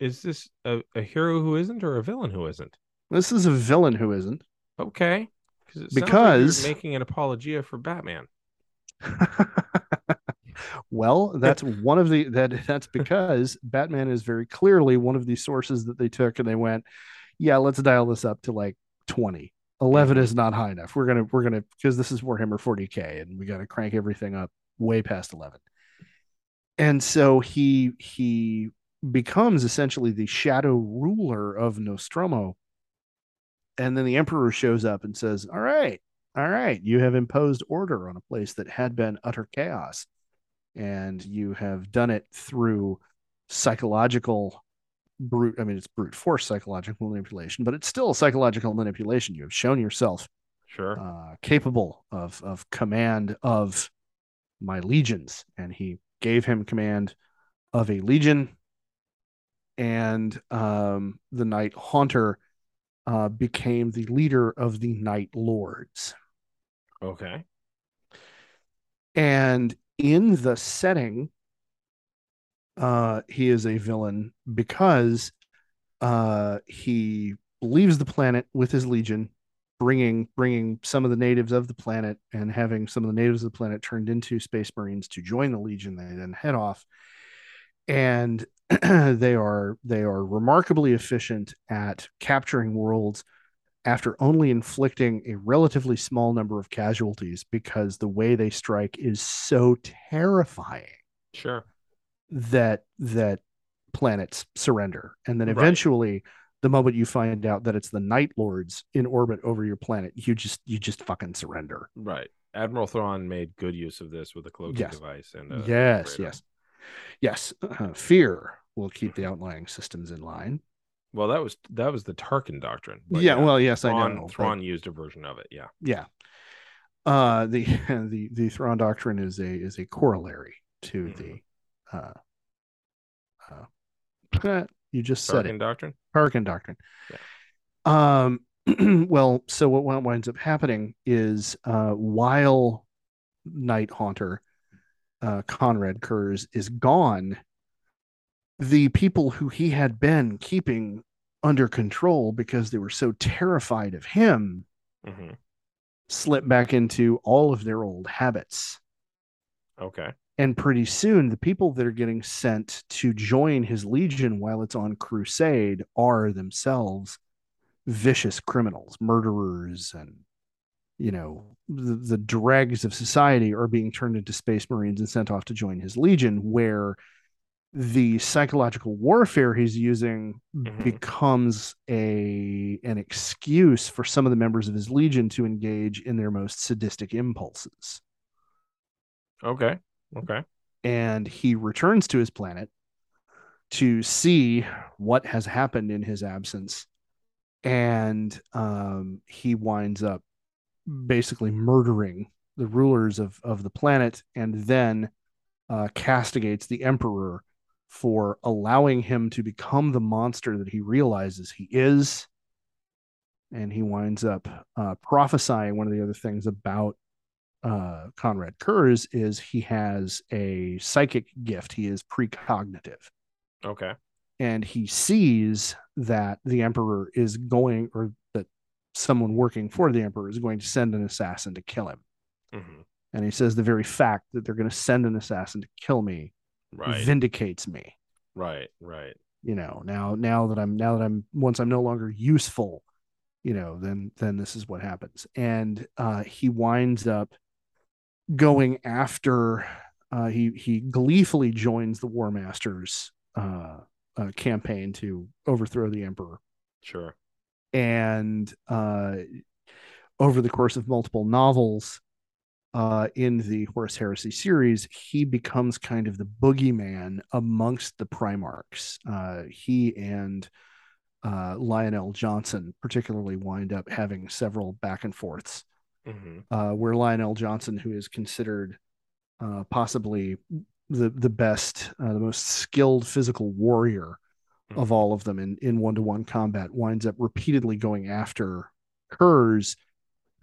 Is this a, a hero who isn't or a villain who isn't? this is a villain who isn't Okay. It sounds like Because- making an apologia for Batman. well, that's one of the that that's because Batman is very clearly one of the sources that they took and they went, yeah, let's dial this up to like 20. 11 Mhm. is not high enough. We're going to we're going to because this is Warhammer 40K and we got to crank everything up way past 11. And so he he becomes essentially the shadow ruler of Nostramo. And then the emperor shows up and says, "All right, all right, you have imposed order on a place that had been utter chaos, and you have done it through psychological brute. I mean, it's brute force psychological manipulation, but it's still psychological manipulation. You have shown yourself Sure. uh, capable of of command of my legions, and he gave him command of a legion, and um, the Night Haunter uh, became the leader of the Night Lords. okay. And in the setting, uh, he is a villain because uh, he leaves the planet with his legion, bringing bringing some of the natives of the planet and having some of the natives of the planet turned into space marines to join the legion. They then head off, and they are they are remarkably efficient at capturing worlds after only inflicting a relatively small number of casualties because the way they strike is so terrifying Sure. that that planets surrender and then Right. eventually the moment you find out that it's the night lords in orbit over your planet you just you just fucking surrender Right. Admiral Thrawn made good use of this with a cloaking Yes. device and yes radar. yes yes uh, fear will keep the outlying systems in line Well, that was that was the Tarkin doctrine. but yeah, well yes i Thrawn, know but- Thrawn used a version of it. Yeah. yeah uh the the the Thrawn doctrine is a is a corollary to Mhm. the uh uh you just said it Tarkin doctrine. Tarkin doctrine. Um, well, so what wi- winds up happening is uh, while Night Haunter, uh, Konrad Curze, is gone, the people who he had been keeping under control because they were so terrified of him hmm slip back into all of their old habits. Okay. And pretty soon, the people that are getting sent to join his legion while it's on crusade are themselves vicious criminals, murderers, and you know the, the dregs of society are being turned into space marines and sent off to join his legion, where the psychological warfare he's using Mhm. becomes a an excuse for some of the members of his legion to engage in their most sadistic impulses Okay. Okay. and he returns to his planet to see what has happened in his absence and um, he winds up basically murdering the rulers of, of the planet and then uh, castigates the emperor for allowing him to become the monster that he realizes he is and he winds up uh, prophesying one of the other things about uh, Konrad Curze is he has a psychic gift. He is precognitive, Okay. and he sees that the emperor is going, or that someone working for the emperor is going to send an assassin to kill him. hmm And he says the very fact that they're going to send an assassin to kill me Right. vindicates me. right. Right. You know, now now that I'm now that I'm once I'm no longer useful, you know, then then this is what happens. And uh, he winds up going after. Uh, he he gleefully joins the Warmaster's uh, uh, campaign to overthrow the emperor. Sure. And uh, over the course of multiple novels uh, in the Horus Heresy series, he becomes kind of the boogeyman amongst the Primarchs. Uh, he and uh, Lion El'Jonson particularly wind up having several back and forths, hmm uh, where Lion El'Jonson, who is considered uh, possibly the the best, uh, the most skilled physical warrior of all of them in in one to one combat winds up repeatedly going after Curze,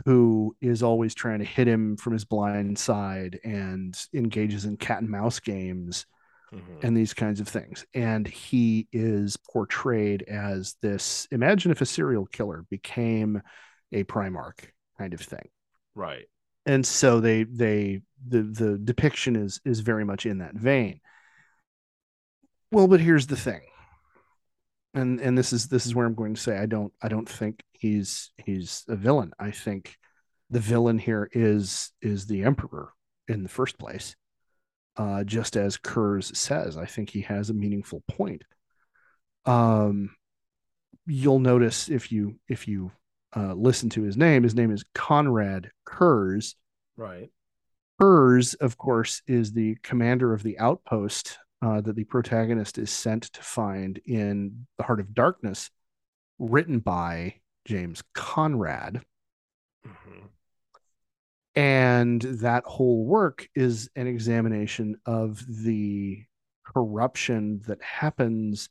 who is always trying to hit him from his blind side and engages in cat and mouse games Mhm. and these kinds of things. And he is portrayed as this imagine if a serial killer became a Primarch kind of thing. Right. And so they they the the depiction is is very much in that vein. Well, but here's the thing. And and this is this is where I'm going to say I don't I don't think he's he's a villain. I think the villain here is is the emperor in the first place. Uh, just as Curze says, I think he has a meaningful point. Um, you'll notice if you if you uh, listen to his name, his name is Konrad Curze. Right. Kurtz, of course, is the commander of the outpost uh, that the protagonist is sent to find in the Heart of Darkness, written by James Conrad. hmm And that whole work is an examination of the corruption that happens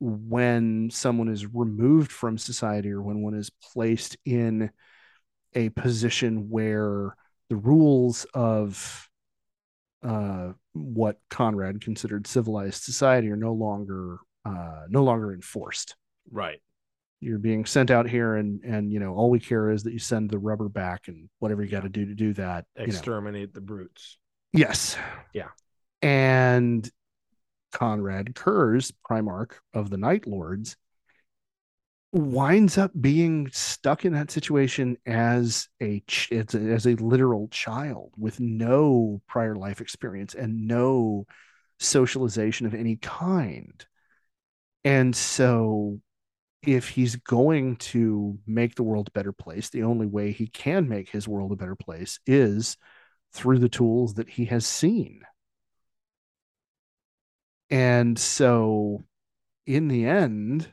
when someone is removed from society or when one is placed in a position where the rules of uh, what Conrad considered civilized society are no longer uh, no longer enforced. Right. You're being sent out here, and and you know all we care is that you send the rubber back and whatever you got to do to do that. you know. Exterminate the brutes. Yes. Yeah. And Konrad Curze, Primarch of the Night Lords, winds up being stuck in that situation as a ch- as a, as a literal child with no prior life experience and no socialization of any kind. And so if he's going to make the world a better place, the only way he can make his world a better place is through the tools that he has seen. And so in the end,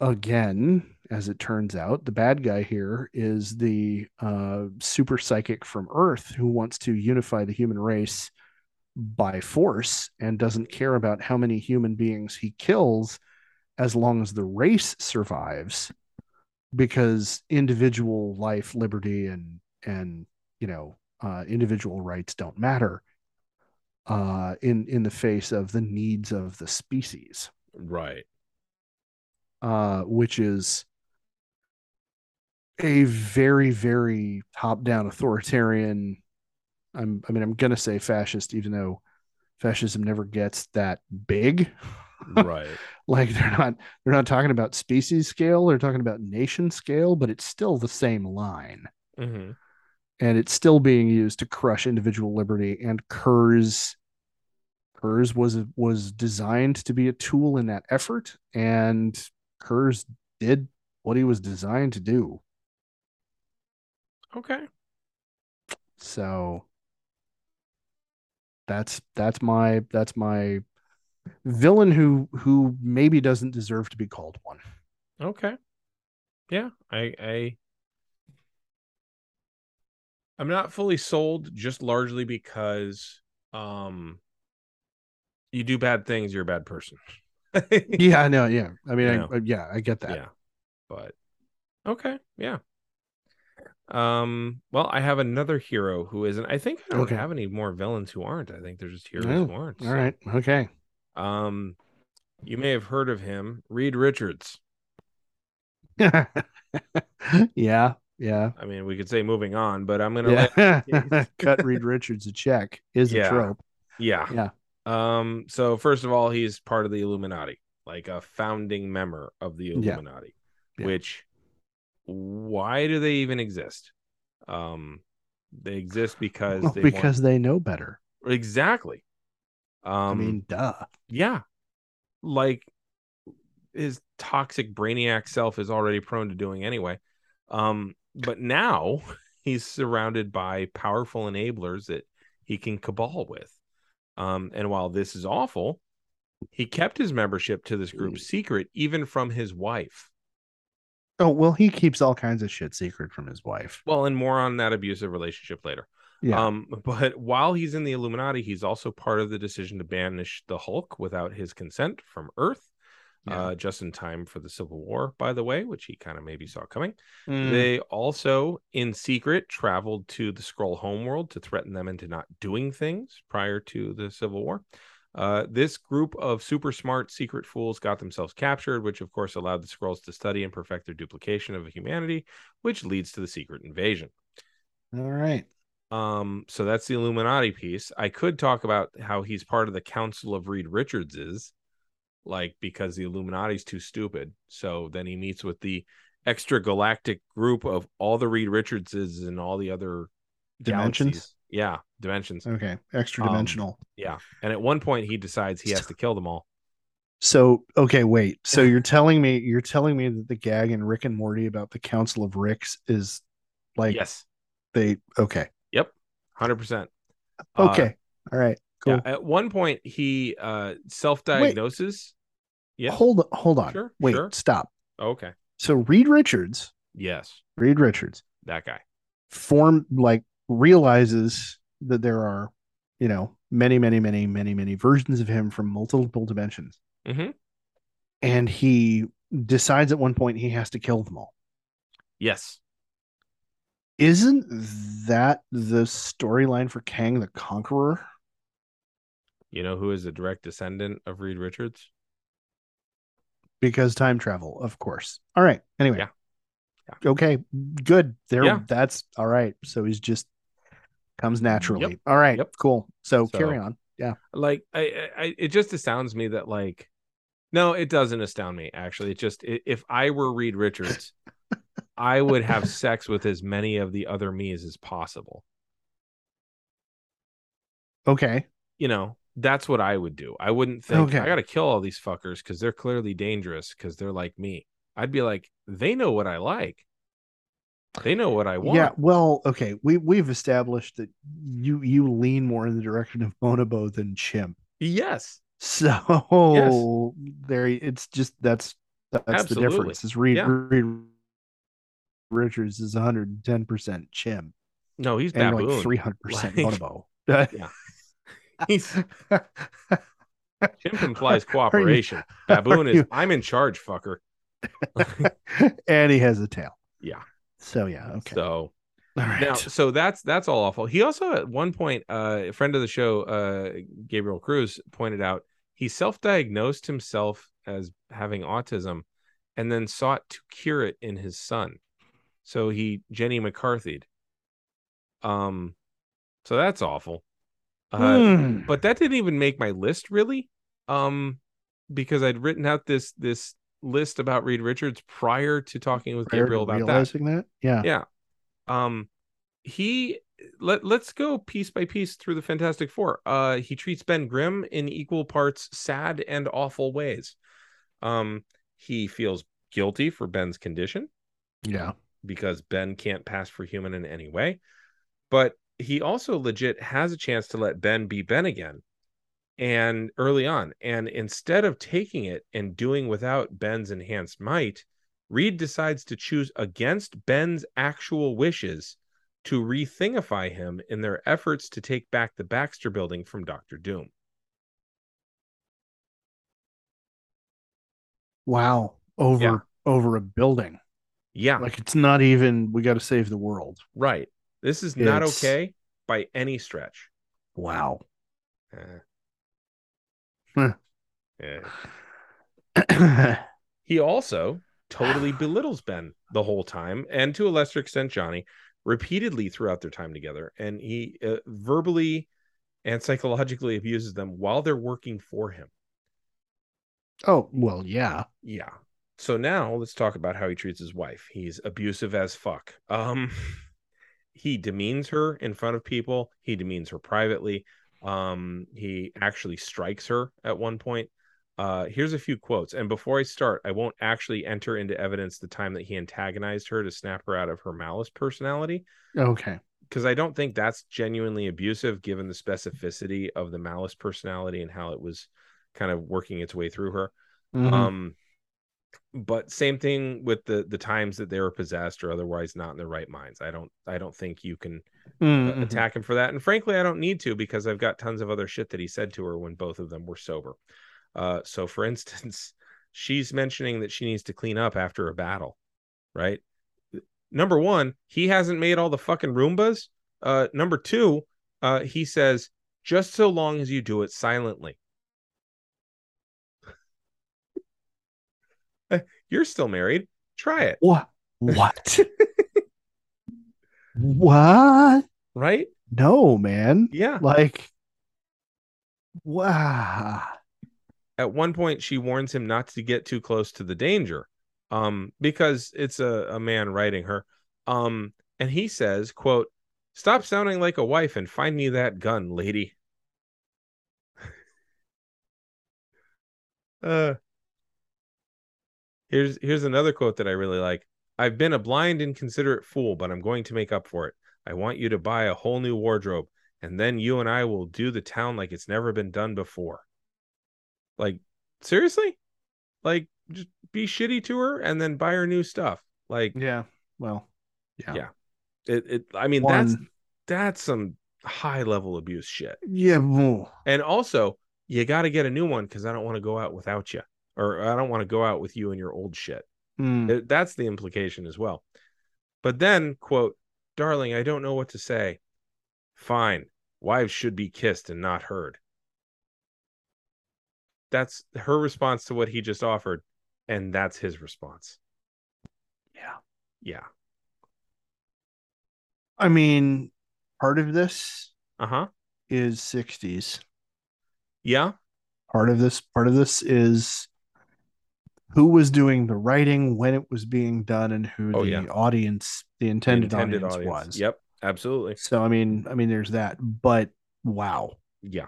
again, as it turns out, the bad guy here is the uh, super psychic from Earth who wants to unify the human race by force and doesn't care about how many human beings he kills as long as the race survives because individual life liberty and and you know uh, individual rights don't matter uh, in in the face of the needs of the species Right. Uh, which is a very very top down authoritarian i'm i mean i'm gonna say fascist even though fascism never gets that big. Right. like they're not they're not talking about species scale they're talking about nation scale but it's still the same line. Hmm and it's still being used to crush individual liberty and Curze Curze was was designed to be a tool in that effort and Curze did what he was designed to do Okay. so that's that's my that's my villain who who maybe doesn't deserve to be called one Okay. Yeah, I I I'm not fully sold just largely because um you do bad things, you're a bad person. yeah i know yeah i mean Yeah. I, yeah i get that Yeah. But okay, yeah. Um well, I have another hero who isn't I think I don't Okay. have any more villains who aren't. I think they're just heroes Oh, who aren't. all so, right okay Um you may have heard of him, Reed Richards. yeah, yeah, I mean, we could say moving on, but I'm gonna let. Cut Reed Richards a check is Yeah. a trope. Yeah. Yeah. Um, so first of all, he's part of the Illuminati, like a founding member of the Illuminati, Yeah. which why do they even exist? Um, they exist because Well, they because they know better. exactly. Um, I mean, duh. yeah, like his toxic brainiac self is already prone to doing anyway. Um, but now he's surrounded by powerful enablers that he can cabal with. Um, and while this is awful, he kept his membership to this group secret, even from his wife. Oh well, he keeps all kinds of shit secret from his wife. Well, and more on that abusive relationship later. Yeah, Um, but while he's in the Illuminati, he's also part of the decision to banish the Hulk without his consent from Earth. Yeah. Uh, just in time for the Civil War, by the way, which he kind of maybe saw coming. Mm. They also, in secret, traveled to the Skrull homeworld to threaten them into not doing things prior to the Civil War. Uh, this group of super smart secret fools got themselves captured, which of course allowed the Skrulls to study and perfect their duplication of humanity, which leads to the secret invasion. all right. Um, so that's the Illuminati piece. I could talk about how he's part of the Council of Reed Richardses, like because the Illuminati's too stupid. So then he meets with the extra galactic group of all the Reed Richardses and all the other Dimensions? galaxies. Yeah, dimensions. Okay, extra Um, dimensional. Yeah. And at one point he decides he has to kill them all. So okay, wait. So you're telling me you're telling me that the gag in Rick and Morty about the Council of Ricks is like yes. they okay. Yep, Hundred percent. Uh, Okay. all right. Cool. Yeah. At one point he uh self-diagnoses. Yeah. Hold hold on. Sure, Wait, sure. stop. Okay. So Reed Richards, Yes. Reed Richards That guy. form like realizes that there are, you know, many, many, many, many, many versions of him from multiple dimensions. hmm And he decides at one point he has to kill them all. Yes. Isn't that the storyline for Kang the Conqueror? You know who is a direct descendant of Reed Richards? Because time travel, of course. All right. Anyway. Yeah. Okay. Good. There. Yeah. That's all right. So he's just comes naturally. Yep. All right. Yep. Cool. So, So- carry on. Yeah. Like I, I, it just astounds me that like, no, it doesn't astound me. Actually, it just if I were Reed Richards, I would have sex with as many of the other me's as possible. Okay. You know, that's what I would do. I wouldn't think Okay. I got to kill all these fuckers because they're clearly dangerous because they're like me. I'd be like, they know what I like. They know what I want. Yeah. Well, okay. We we've established that you you lean more in the direction of bonobo than chimp. Yes. So there, it's just that's that's the difference. Is Reed, Yeah. Reed Richards is 110 percent chimp No, he's and like 300 percent Like- bonobo. He's chimp implies cooperation. Baboon is you- I'm in charge, fucker. and he has a tail. Yeah. So yeah. Okay. So All right. now, so that's that's all awful. He also at one point, uh, a friend of the show, uh, Gabriel Cruz, pointed out he self-diagnosed himself as having autism, and then sought to cure it in his son. So he Jenny McCarthy'd. Um, so that's awful. Uh, Hmm. but that didn't even make my list really um because i'd written out this this list about reed richards prior to talking with Prior gabriel about that realizing that. Yeah. yeah um he let, let's go piece by piece through the fantastic four uh he treats ben grimm in equal parts sad and awful ways um he feels guilty for ben's condition Yeah. because Ben can't pass for human in any way. But he also legit has a chance to let Ben be Ben again and early on. And instead of taking it and doing without Ben's enhanced might, Reed decides to choose against Ben's actual wishes to rethingify him in their efforts to take back the Baxter building from Doctor Doom. Wow. Over Yeah. over a building. Yeah, Like it's not even. We got to save the world. right. This is not It's- okay by any stretch. Wow. Uh. He also totally belittles Ben the whole time, and to a lesser extent, Johnny, repeatedly throughout their time together. And he uh, verbally and psychologically abuses them while they're working for him. oh well. Yeah. Yeah. So now let's talk about how he treats his wife. He's abusive as fuck. Um, he demeans her in front of people. He demeans her privately. Um, he actually strikes her at one point. Uh, here's a few quotes. And before I start, I won't actually enter into evidence the time that he antagonized her to snap her out of her malice personality Okay. because I don't think that's genuinely abusive given the specificity of the malice personality and how it was kind of working its way through her. Mhm. Um, but same thing with the the times that they were possessed or otherwise not in their right minds. I don't I don't think you can uh, Mhm. attack him for that. And frankly, I don't need to because I've got tons of other shit that he said to her when both of them were sober. Uh, so for instance, she's mentioning that she needs to clean up after a battle, right? Number one, he hasn't made all the fucking Roombas. Uh, number two, uh, he says, just so long as you do it silently. You're still married. Try it, What? What? what? right? No, man. Yeah. Like, wow. at one point she warns him not to get too close to the danger um because it's a, a man writing her um and he says quote stop sounding like a wife and find me that gun lady uh here's here's another quote that i really like i've been a blind inconsiderate fool but i'm going to make up for it i want you to buy a whole new wardrobe and then you and i will do the town like it's never been done before like, seriously? Like, just be shitty to her and then buy her new stuff. Like, Yeah. Well, yeah. Yeah. it, it I mean, that's One- that's some high level abuse shit. Yeah. And also, you got to get a new one because I don't want to go out without you, or I don't want to go out with you and your old shit. mm, that's the implication as well. But then, quote, darling, I don't know what to say. Fine. Wives should be kissed and not heard. That's her response to what he just offered. And that's his response. yeah. Yeah. I mean, part of this Uh huh. is 60s. Yeah. Part of this part of this is who was doing the writing when it was being done and who Oh, the yeah. audience the the intended, audience, was. Yep. Absolutely. So I mean, I mean, there's that. But wow, Yeah.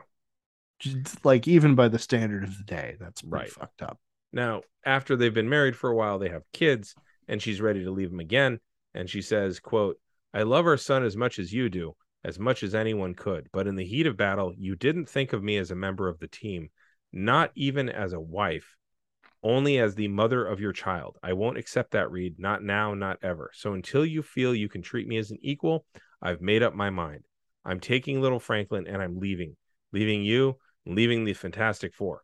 Just, like even by the standard of the day, that's pretty Right. fucked up. Now, after they've been married for a while, they have kids, and she's ready to leave him again. And she says, quote, I love our son as much as you do, as much as anyone could. But in the heat of battle, you didn't think of me as a member of the team, not even as a wife, only as the mother of your child. I won't accept that, Reed. Not now, not ever. So until you feel you can treat me as an equal, I've made up my mind. I'm taking little Franklin and I'm leaving, leaving you, leaving the Fantastic Four.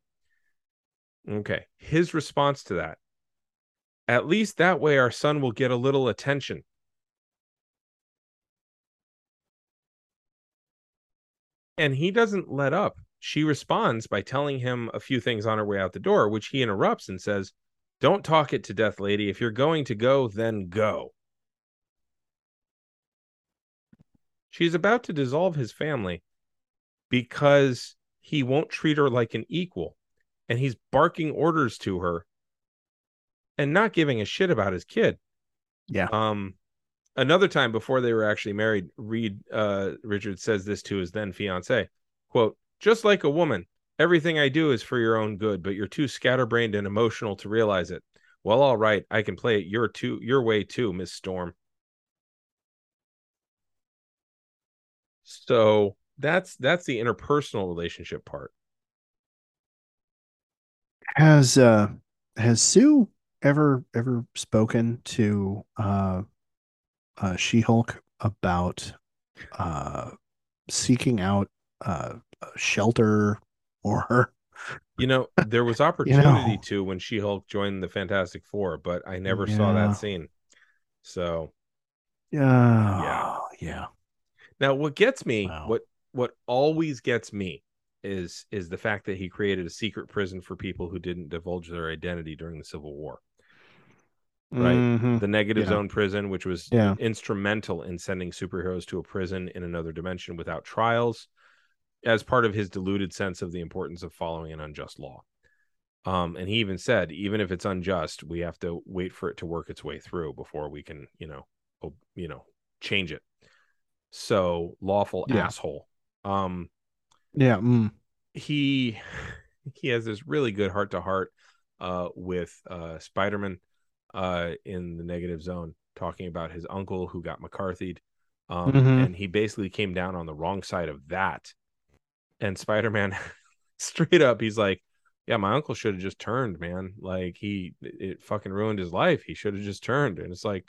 Okay. His response to that at least that way our son will get a little attention. And he doesn't let up. She responds by telling him a few things on her way out the door, which he interrupts and says, Don't talk it to death, lady. If you're going to go, then go. She's about to dissolve his family because he won't treat her like an equal and he's barking orders to her and not giving a shit about his kid. Yeah. Um another time before they were actually married, Reed uh Richard says this to his then fiance. Quote, just like a woman, everything I do is for your own good, but you're too scatterbrained and emotional to realize it. Well, all right, I can play it your too your way too, Miss Storm. So that's that's the interpersonal relationship part. Has uh has Sue ever ever spoken to uh uh She-Hulk about uh seeking out uh shelter or her? You know, there was opportunity know. to when She Hulk joined the Fantastic Four, but I never saw that scene. So Yeah. Yeah. now what gets me, Wow. what what always gets me is is the fact that he created a secret prison for people who didn't divulge their identity during the Civil War. Right. Mhm. The negative Yeah. zone prison, which was Yeah. instrumental in sending superheroes to a prison in another dimension without trials, as part of his deluded sense of the importance of following an unjust law. Um, and he even said, even if it's unjust, we have to wait for it to work its way through before we can, you know, you know, change it. So lawful Yeah. asshole. Um, Yeah. mm. he he has this really good heart to heart uh with uh Spider-Man uh in the negative zone talking about his uncle who got McCarthy'd um Mhm. and he basically came down on the wrong side of that and Spider-Man straight up he's like yeah my uncle should have just turned man like he it fucking ruined his life he should have just turned and it's like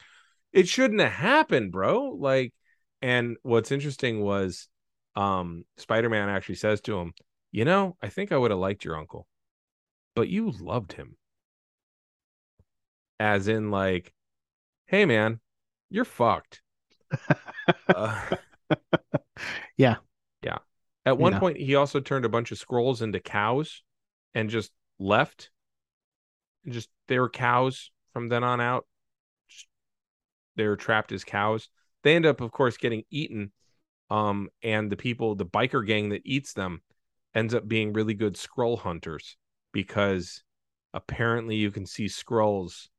it shouldn't have happened bro like and what's interesting was um Spider-Man actually says to him you know, I think I would have liked your uncle, but you loved him. As in, like, hey, man, you're fucked. Uh, Yeah. At one Yeah. point, he also turned a bunch of Skrulls into cows and just left. And just they were cows from then on out. Just, they were trapped as cows. They end up, of course, getting eaten. Um, and the people, the biker gang that eats them, ends up being really good Skrull hunters because apparently you can see Skrulls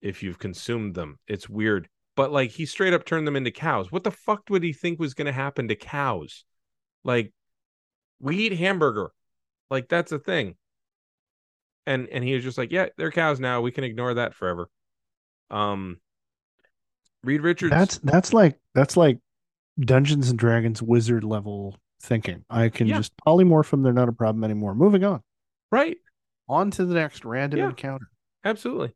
if you've consumed them. It's weird. But like he straight up turned them into cows. What the fuck would he think was gonna happen to cows? Like we eat hamburger. Like that's a thing. And and he was just like, Yeah, they're cows now. We can ignore that forever. Um Reed Richards That's that's like that's like Dungeons and Dragons wizard level thinking. I can Yeah. just polymorph them. They're not a problem anymore. Moving on. right. On to the next random Yeah. encounter. Absolutely.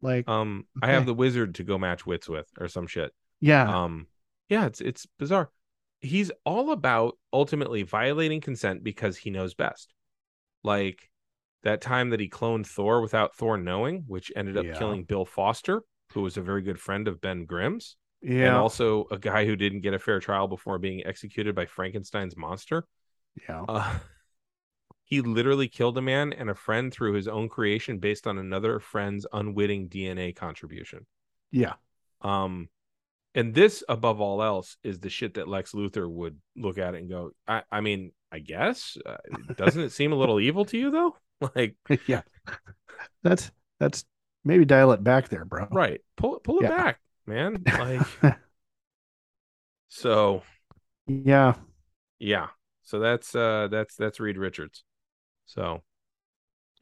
Like Um I have the wizard to go match wits with or some shit. yeah. um yeah it's it's bizarre he's all about ultimately violating consent because he knows best like that time that he cloned thor without thor knowing which ended up Yeah. killing bill foster who was a very good friend of ben grimm's and also a guy who didn't get a fair trial before being executed by frankenstein's monster yeah. uh, he literally killed a man and a friend through his own creation based on another friend's unwitting dna contribution Yeah. um And this, above all else, is the shit that Lex Luthor would look at it and go, I, I mean, I guess. Uh, doesn't it seem a little evil to you, though? Like, yeah. That's that's maybe dial it back there, bro. right. Pull, it pull it Yeah. back, man. Like, so yeah. yeah. So that's, uh, that's, that's Reed Richards. So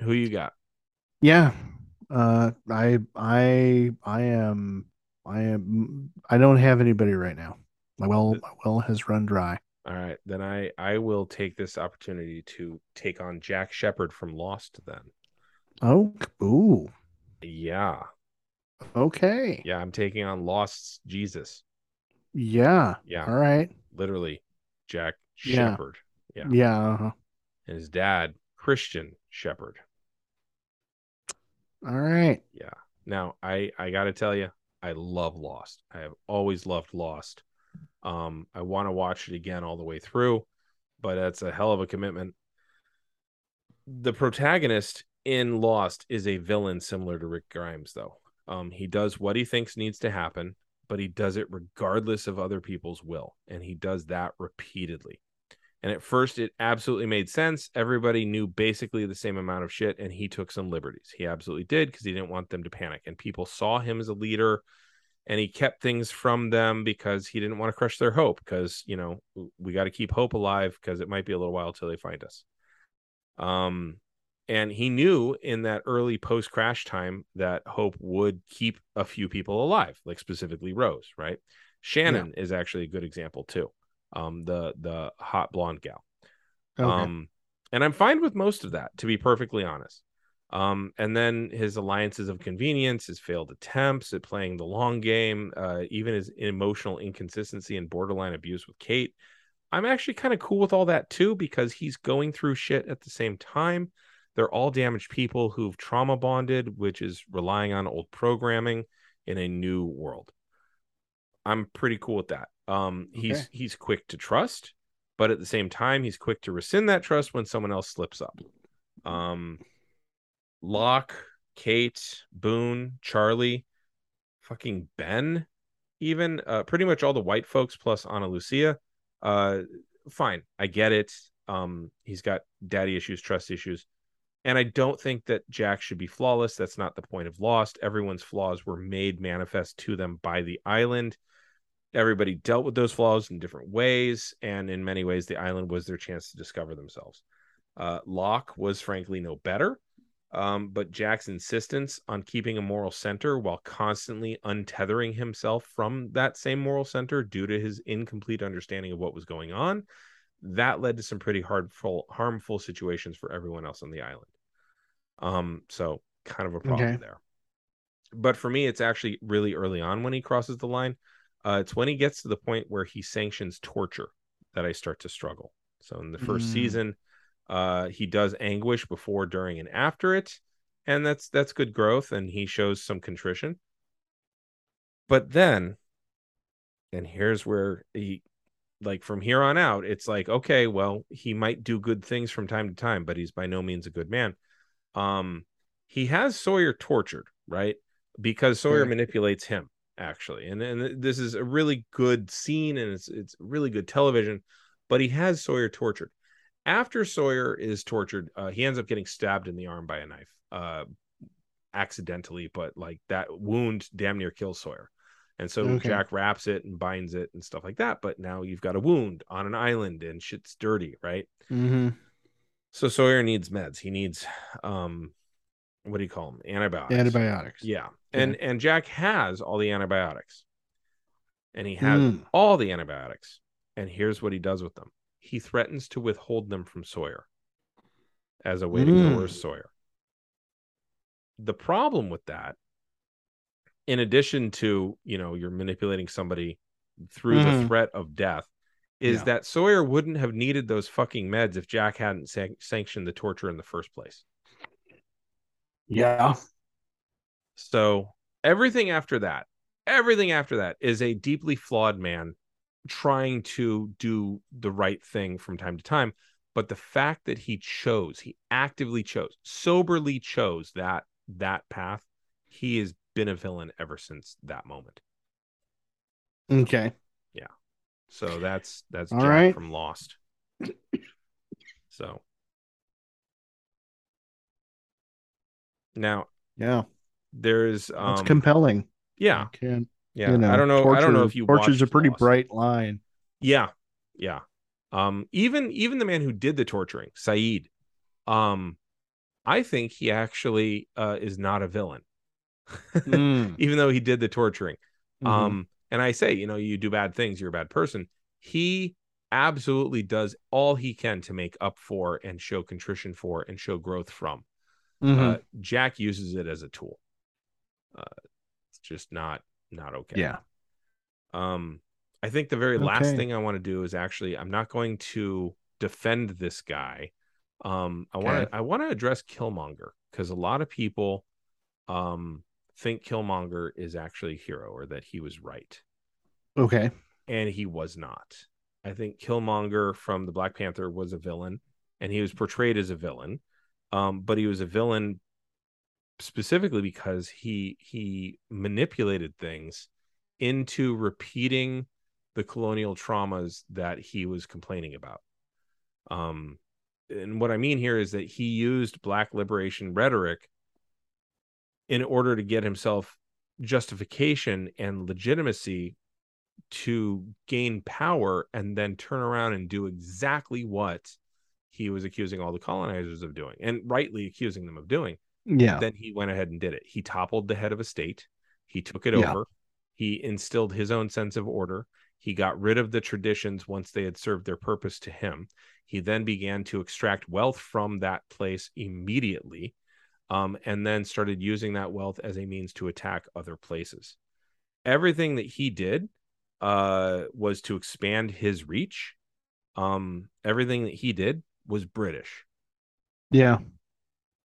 who you got? Yeah. Uh I I I am I am I don't have anybody right now. My well my well has run dry. All right. Then I, I will take this opportunity to take on Jack Shephard from Lost then. Oh, ooh. Yeah. Okay. Yeah. I'm taking on Lost's Jesus. Yeah. Yeah. All right. literally Jack Yeah. Shephard. Yeah. Yeah. uh-huh. And his dad, Christian Shephard. All right. Yeah. Now I I gotta tell you, I love Lost. I have always loved Lost. Um, I want to watch it again all the way through, but that's a hell of a commitment. The protagonist in Lost is a villain similar to Rick Grimes, though. Um, he does what he thinks needs to happen, but he does it regardless of other people's will, and he does that repeatedly. And at first, it absolutely made sense. Everybody knew basically the same amount of shit, and he took some liberties. He absolutely did because he didn't want them to panic. And people saw him as a leader, and he kept things from them because he didn't want to crush their hope. Because you know we got to keep hope alive because it might be a little while till they find us. Um, and he knew in that early post crash time that hope would keep a few people alive, like specifically Rose. Right? Shannon is actually a good example too um the the hot blonde gal. Okay. um and i'm fine with most of that to be perfectly honest. Um and then his alliances of convenience his failed attempts at playing the long game uh even his emotional inconsistency and borderline abuse with kate i'm actually kind of cool with all that too because he's going through shit at the same time. They're all damaged people who've trauma bonded which is relying on old programming in a new world. I'm pretty cool with that um he's Okay. he's quick to trust but at the same time he's quick to rescind that trust when someone else slips up. Um locke kate boone charlie fucking ben even uh pretty much all the white folks plus Ana Lucia uh fine i get it. Um he's got daddy issues trust issues. And i don't think that jack should be flawless. That's not the point of lost. Everyone's flaws were made manifest to them by the island everybody dealt with those flaws in different ways and in many ways the island was their chance to discover themselves. Uh, locke was frankly no better um, but jack's insistence on keeping a moral center while constantly untethering himself from that same moral center due to his incomplete understanding of what was going on that led to some pretty hardful harmful situations for everyone else on the island. Um so kind of a problem Okay. there. But for me it's actually really early on when he crosses the line uh, it's when he gets to the point where he sanctions torture that I start to struggle. So in the first Mm. season, uh, he does anguish before, during, and after it, and that's that's good growth, and he shows some contrition. But then, and here's where he, like from here on out, it's like okay, well, he might do good things from time to time, but he's by no means a good man. Um, he has Sawyer tortured, right? Because Sawyer manipulates him actually and and this is a really good scene and it's it's really good television but he has sawyer tortured after sawyer is tortured uh, he ends up getting stabbed in the arm by a knife uh accidentally but like that wound damn near kills sawyer and so Okay. jack wraps it and binds it and stuff like that but now you've got a wound on an island and shit's dirty right Mm-hmm. so sawyer needs meds he needs um what do you call them antibiotics Antibiotics. yeah. And and Jack has all the antibiotics. And he has Mm. all the antibiotics. And here's what he does with them. He threatens to withhold them from Sawyer as a way to Mm. coerce Sawyer. The problem with that, in addition to, you know, you're manipulating somebody through the Mhm. threat of death, is Yeah. that Sawyer wouldn't have needed those fucking meds if Jack hadn't san- sanctioned the torture in the first place. Yeah. So everything after that, everything after that is a deeply flawed man trying to do the right thing from time to time. But the fact that he chose, he actively chose, soberly chose that that path, he has been a villain ever since that moment. Okay. Yeah. So that's that's All Jack right. from Lost. So now Yeah. There's um compelling. yeah I can't, yeah you know, I don't know I don't know if you torture's a pretty Lost. bright line. Yeah, yeah. Um, even even the man who did the torturing, Sayid, um, I think he actually uh, is not a villain, Mm. even though he did the torturing. Mhm. Um, and I say, you know, you do bad things, you're a bad person. He absolutely does all he can to make up for and show contrition for and show growth from. Mhm. Uh, Jack uses it as a tool. Uh, it's just not not okay. yeah. Um, I think the very last thing I want to do is actually I'm not going to defend this guy. Um, I want Okay. to I want to address Killmonger because a lot of people um think Killmonger is actually a hero or that he was right, Okay. and he was not. I think Killmonger from the Black Panther was a villain, and he was portrayed as a villain, um, but he was a villain specifically because he he manipulated things into repeating the colonial traumas that he was complaining about. Um, and what I mean here is that he used black liberation rhetoric in order to get himself justification and legitimacy to gain power and then turn around and do exactly what he was accusing all the colonizers of doing and rightly accusing them of doing Yeah. then he went ahead and did it. He toppled the head of a state. He took it Yeah. over. He instilled his own sense of order. He got rid of the traditions once they had served their purpose to him. He then began to extract wealth from that place immediately, um, and then started using that wealth as a means to attack other places. Everything that he did uh, was to expand his reach. Um, everything that he did was British. Yeah.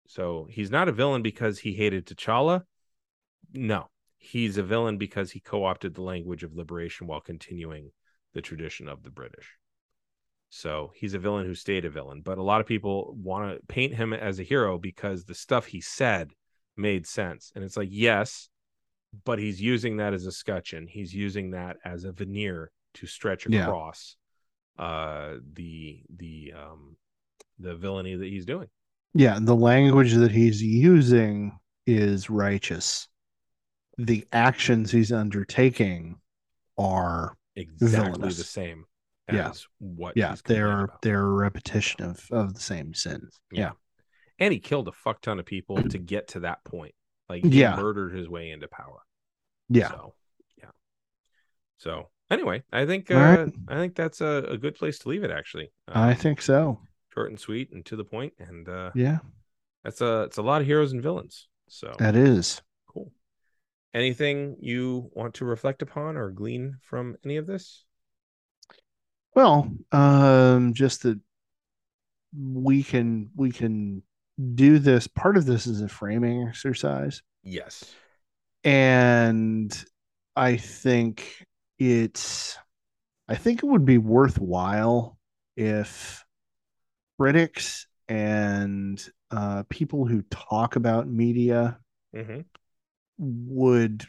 So he's not a villain because he hated T'Challa. No, he's a villain because he co-opted the language of liberation while continuing the tradition of the British. So he's a villain who stayed a villain, but a lot of people want to paint him as a hero because the stuff he said made sense. And it's like, yes, but he's using that as a scutcheon. He's using that as a veneer to stretch Yeah. across uh the the um the villainy that he's doing. Yeah. The language that he's using is righteous. The actions he's undertaking are exactly Villainous. the same Yeah. as what yeah, he's they're about. they're a repetition of of the same sins. Yeah. and he killed a fuck ton of people to get to that point like he Yeah. murdered his way into power Yeah. so yeah so anyway i think uh right. i think that's a, a good place to leave it actually I Um, think so. Short and sweet and to the point and uh Yeah. that's a it's a lot of heroes and villains so That is. cool anything you want to reflect upon or glean from any of this Well, um, just that we can we can do this. Part of this is a framing exercise, yes and I think it's I think it would be worthwhile if critics and uh, people who talk about media hmm would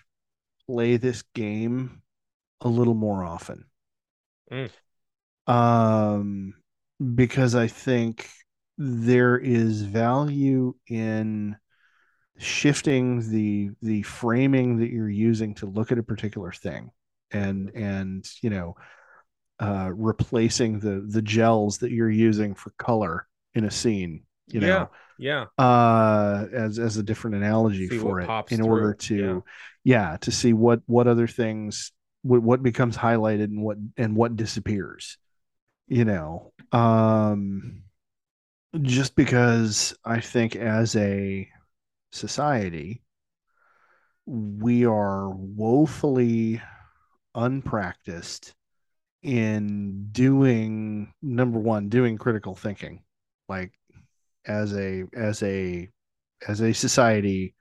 play this game a little more often. Mm. Um, because I think there is value in shifting the the framing that you're using to look at a particular thing and and you know uh replacing the the gels that you're using for color in a scene you know yeah yeah. uh as as a different analogy See for it in order through. to yeah. to see what what other things what what becomes highlighted and what and what disappears you know um just because i think as a society we are woefully unpracticed in doing number one doing critical thinking like as a as a as a society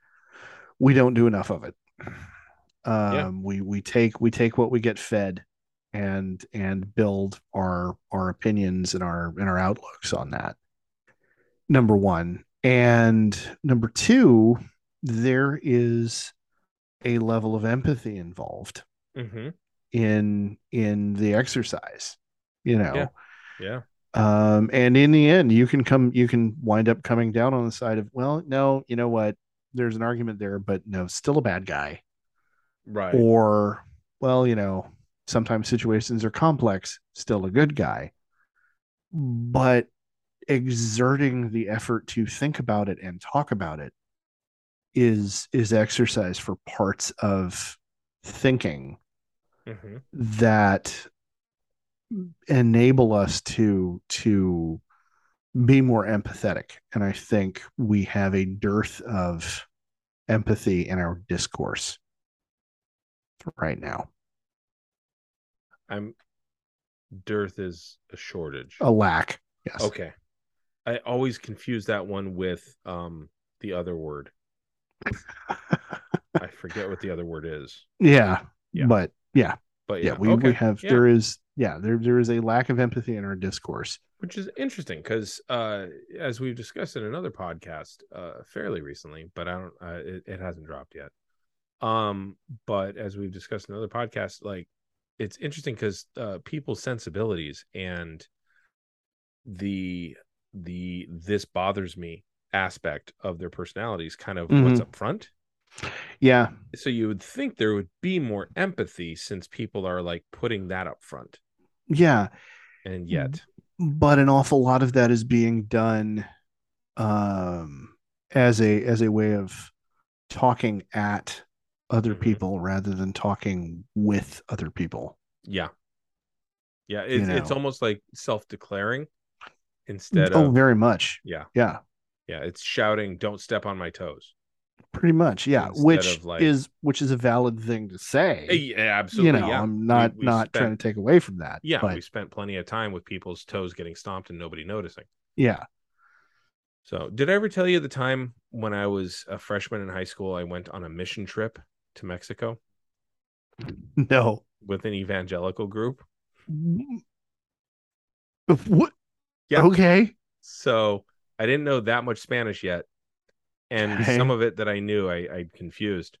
we don't do enough of it. Um Yeah. we we take we take what we get fed and and build our our opinions and our and our outlooks on that number one. And number two there is a level of empathy involved hmm in in the exercise you know? Yeah. yeah. Um and in the end you can come you can wind up coming down on the side of well no you know what? There's an argument there but no still a bad guy. Right. Or well you know sometimes situations are complex still a good guy. But exerting the effort to think about it and talk about it is is exercise for parts of thinking hmm that enable us to to be more empathetic. And i think we have a dearth of empathy in our discourse right now. I'm dearth is a shortage. A lack yes. Okay. I always confuse that one with um the other word. I forget what the other word is. Yeah, Yeah. but yeah. But yeah, yeah, we, we have yeah. there is yeah there there is a lack of empathy in our discourse. Which is interesting because uh as we've discussed in another podcast uh fairly recently but i don't uh, it, it hasn't dropped yet. Um but as we've discussed in other podcasts like it's interesting because uh people's sensibilities and the the this bothers me aspect of their personalities kind of what's Mhm. up front yeah so you would think there would be more empathy since people are like putting that up front yeah and yet but an awful lot of that is being done um as a as a way of talking at other Mhm. people rather than talking with other people Yeah. Yeah, it's it's know. almost like self-declaring instead oh of very much yeah. yeah Yeah, it's shouting don't step on my toes. Pretty much yeah which like- is which is a valid thing to say Eh, Yeah, absolutely. you know yeah. i'm not We- we not trying to take away from that Yeah, but we spent plenty of time with people's toes getting stomped and nobody noticing. yeah So, did I ever tell you the time when I was a freshman in high school I went on a mission trip to Mexico no with an evangelical group? what Yeah. okay So, I didn't know that much Spanish yet. And some of it that I knew, I, I confused.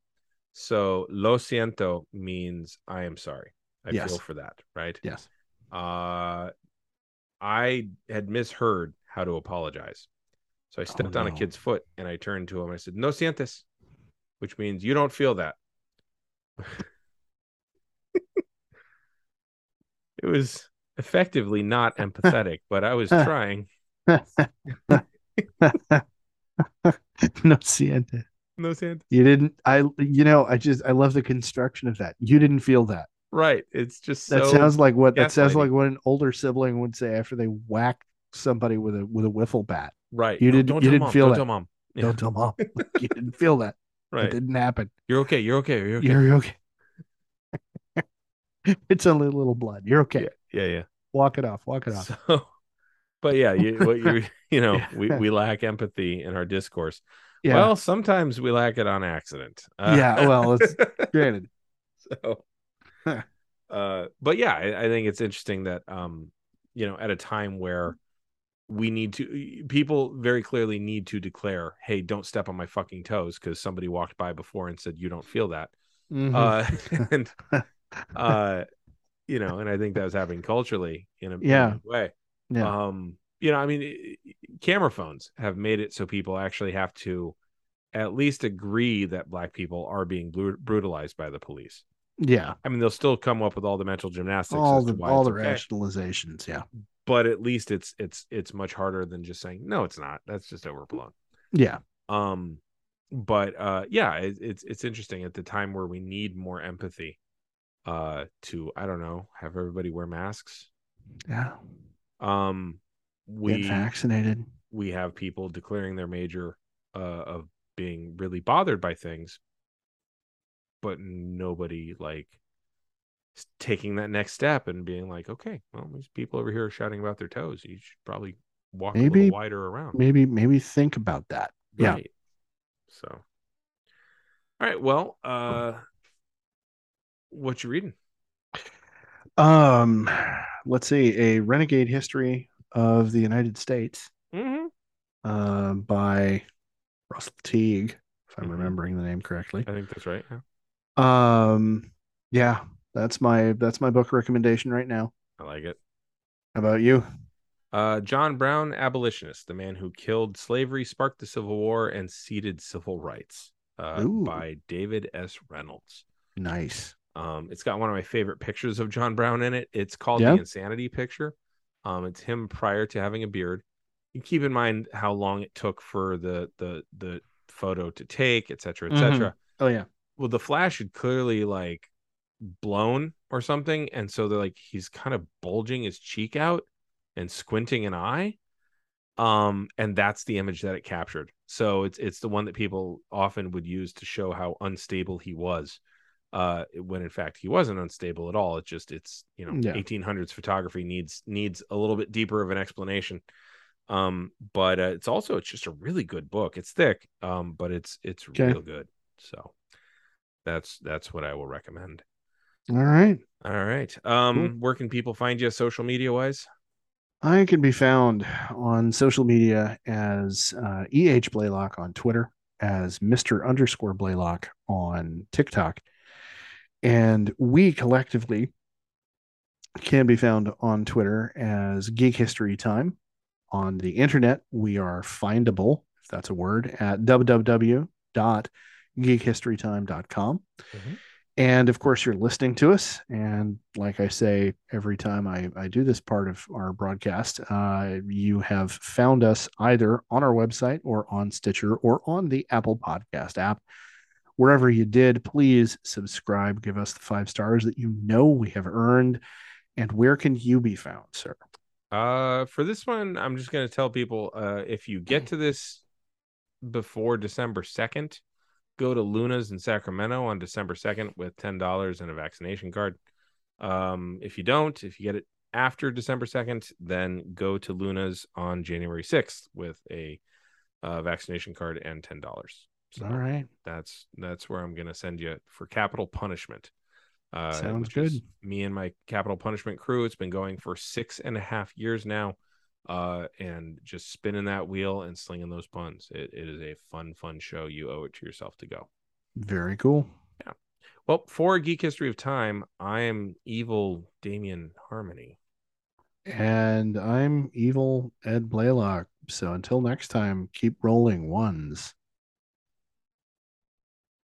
So, lo siento means I am sorry. I Yes. feel for that, right? yes Uh, I had misheard how to apologize. So I stepped on a kid's foot and I turned to him and I said, No sientes, which means you don't feel that. it was effectively not empathetic, but I was trying. no siente No sientes. You didn't. I. You know. I just. I love the construction of that. You didn't feel that. Right. It's just That so sounds like what. That sounds like what an older sibling would say after they whack somebody with a with a wiffle bat. right. you No, didn't- you didn't mom. feel don't that. tell mom. Yeah, Don't tell mom. you didn't feel that. Right. It didn't happen. You're okay. You're okay. You're okay. You're okay. it's only a little blood. You're okay. Yeah. Yeah. Walk it off. Walk it off. So, but yeah, you what you you know, Yeah. we we lack empathy in our discourse. Yeah. Well, sometimes we lack it on accident. Uh, Yeah, well, it's- granted. so, uh, but yeah, I, I think it's interesting that um, you know, at a time where we need to people very clearly need to declare, hey, don't step on my fucking toes because somebody walked by before and said you don't feel that. Mhm. Uh and uh you know, and I think that was happening culturally in a, in a Yeah. way. Yeah. Um, you know, I mean, camera phones have made it so people actually have to at least agree that black people are being bru- brutalized by the police. yeah. I mean, they'll still come up with all the mental gymnastics, All the all the okay, rationalizations. Yeah. but at least it's it's it's much harder than just saying no, it's not. That's just overblown. Yeah. Um, but uh, yeah, it, it's it's interesting at the time where we need more empathy. Uh, to I don't know, have everybody wear masks. Yeah. Um, we Get vaccinated. we have people declaring their major uh, of being really bothered by things, but nobody like taking that next step and being like, okay, well, these people over here are shouting about their toes. You should probably walk a Maybe- little wider around. Maybe maybe think about that. Yeah. So, all right. Well, uh, what you reading? Um, let's see, a renegade history of the United States, Mm-hmm. uh, by Russell Teague, if I'm Mhm. remembering the name correctly. I think that's right. Yeah. Um, yeah, That's my that's my book recommendation right now. I like it. How about you? Uh, John Brown, abolitionist, the man who killed slavery, sparked the Civil War, and seeded civil rights. Uh, by David S. Reynolds. Nice. Um, it's got one of my favorite pictures of John Brown in it. It's called Yeah. the Insanity Picture. Um, it's him prior to having a beard. You keep in mind how long it took for the the the photo to take, etc., cetera, et Mhm. Oh yeah. Well, the flash had clearly like blown or something, and so they're like he's kind of bulging his cheek out and squinting an eye. Um, and that's the image that it captured. So it's it's the one that people often would use to show how unstable he was uh when in fact he wasn't unstable at all it just it's you know Yeah. 1800s photography needs needs a little bit deeper of an explanation um but uh, it's also it's just a really good book it's thick um but it's it's Okay. real good so that's that's what i will recommend All right. all right um where can people find you social media wise I can be found on social media as uh, EH Blaylock on Twitter, as Mr. underscore Blaylock on TikTok. And we collectively can be found on Twitter as Geek History Time. On the internet, we are findable, if that's a word, at www.geekhistorytime.com. Mhm. And of course, you're listening to us. And like I say every time I, I do this part of our broadcast, uh, you have found us either on our website or on Stitcher or on the Apple Podcast app. Wherever you did, please subscribe, give us the five stars that you know we have earned. And where can you be found, sir? Uh, for this one, I'm just gonna tell people uh, if you get to this before December second, go to Luna's in Sacramento on December second with ten dollars and a vaccination card. Um, if you don't, if you get it after December second, then go to Luna's on January sixth with a uh, vaccination card and ten dollars. So All right. that's that's where I'm gonna send you for capital punishment. Uh, Sounds good. Me and my capital punishment crew. It's been going for six and a half years now, uh, and just spinning that wheel and slinging those puns. It, it is a fun, fun show. You owe it to yourself to go. Very cool. Yeah. Well, for Geek History of Time, I am evil Damien Harmony. And I'm evil Ed Blaylock. So until next time, keep rolling ones.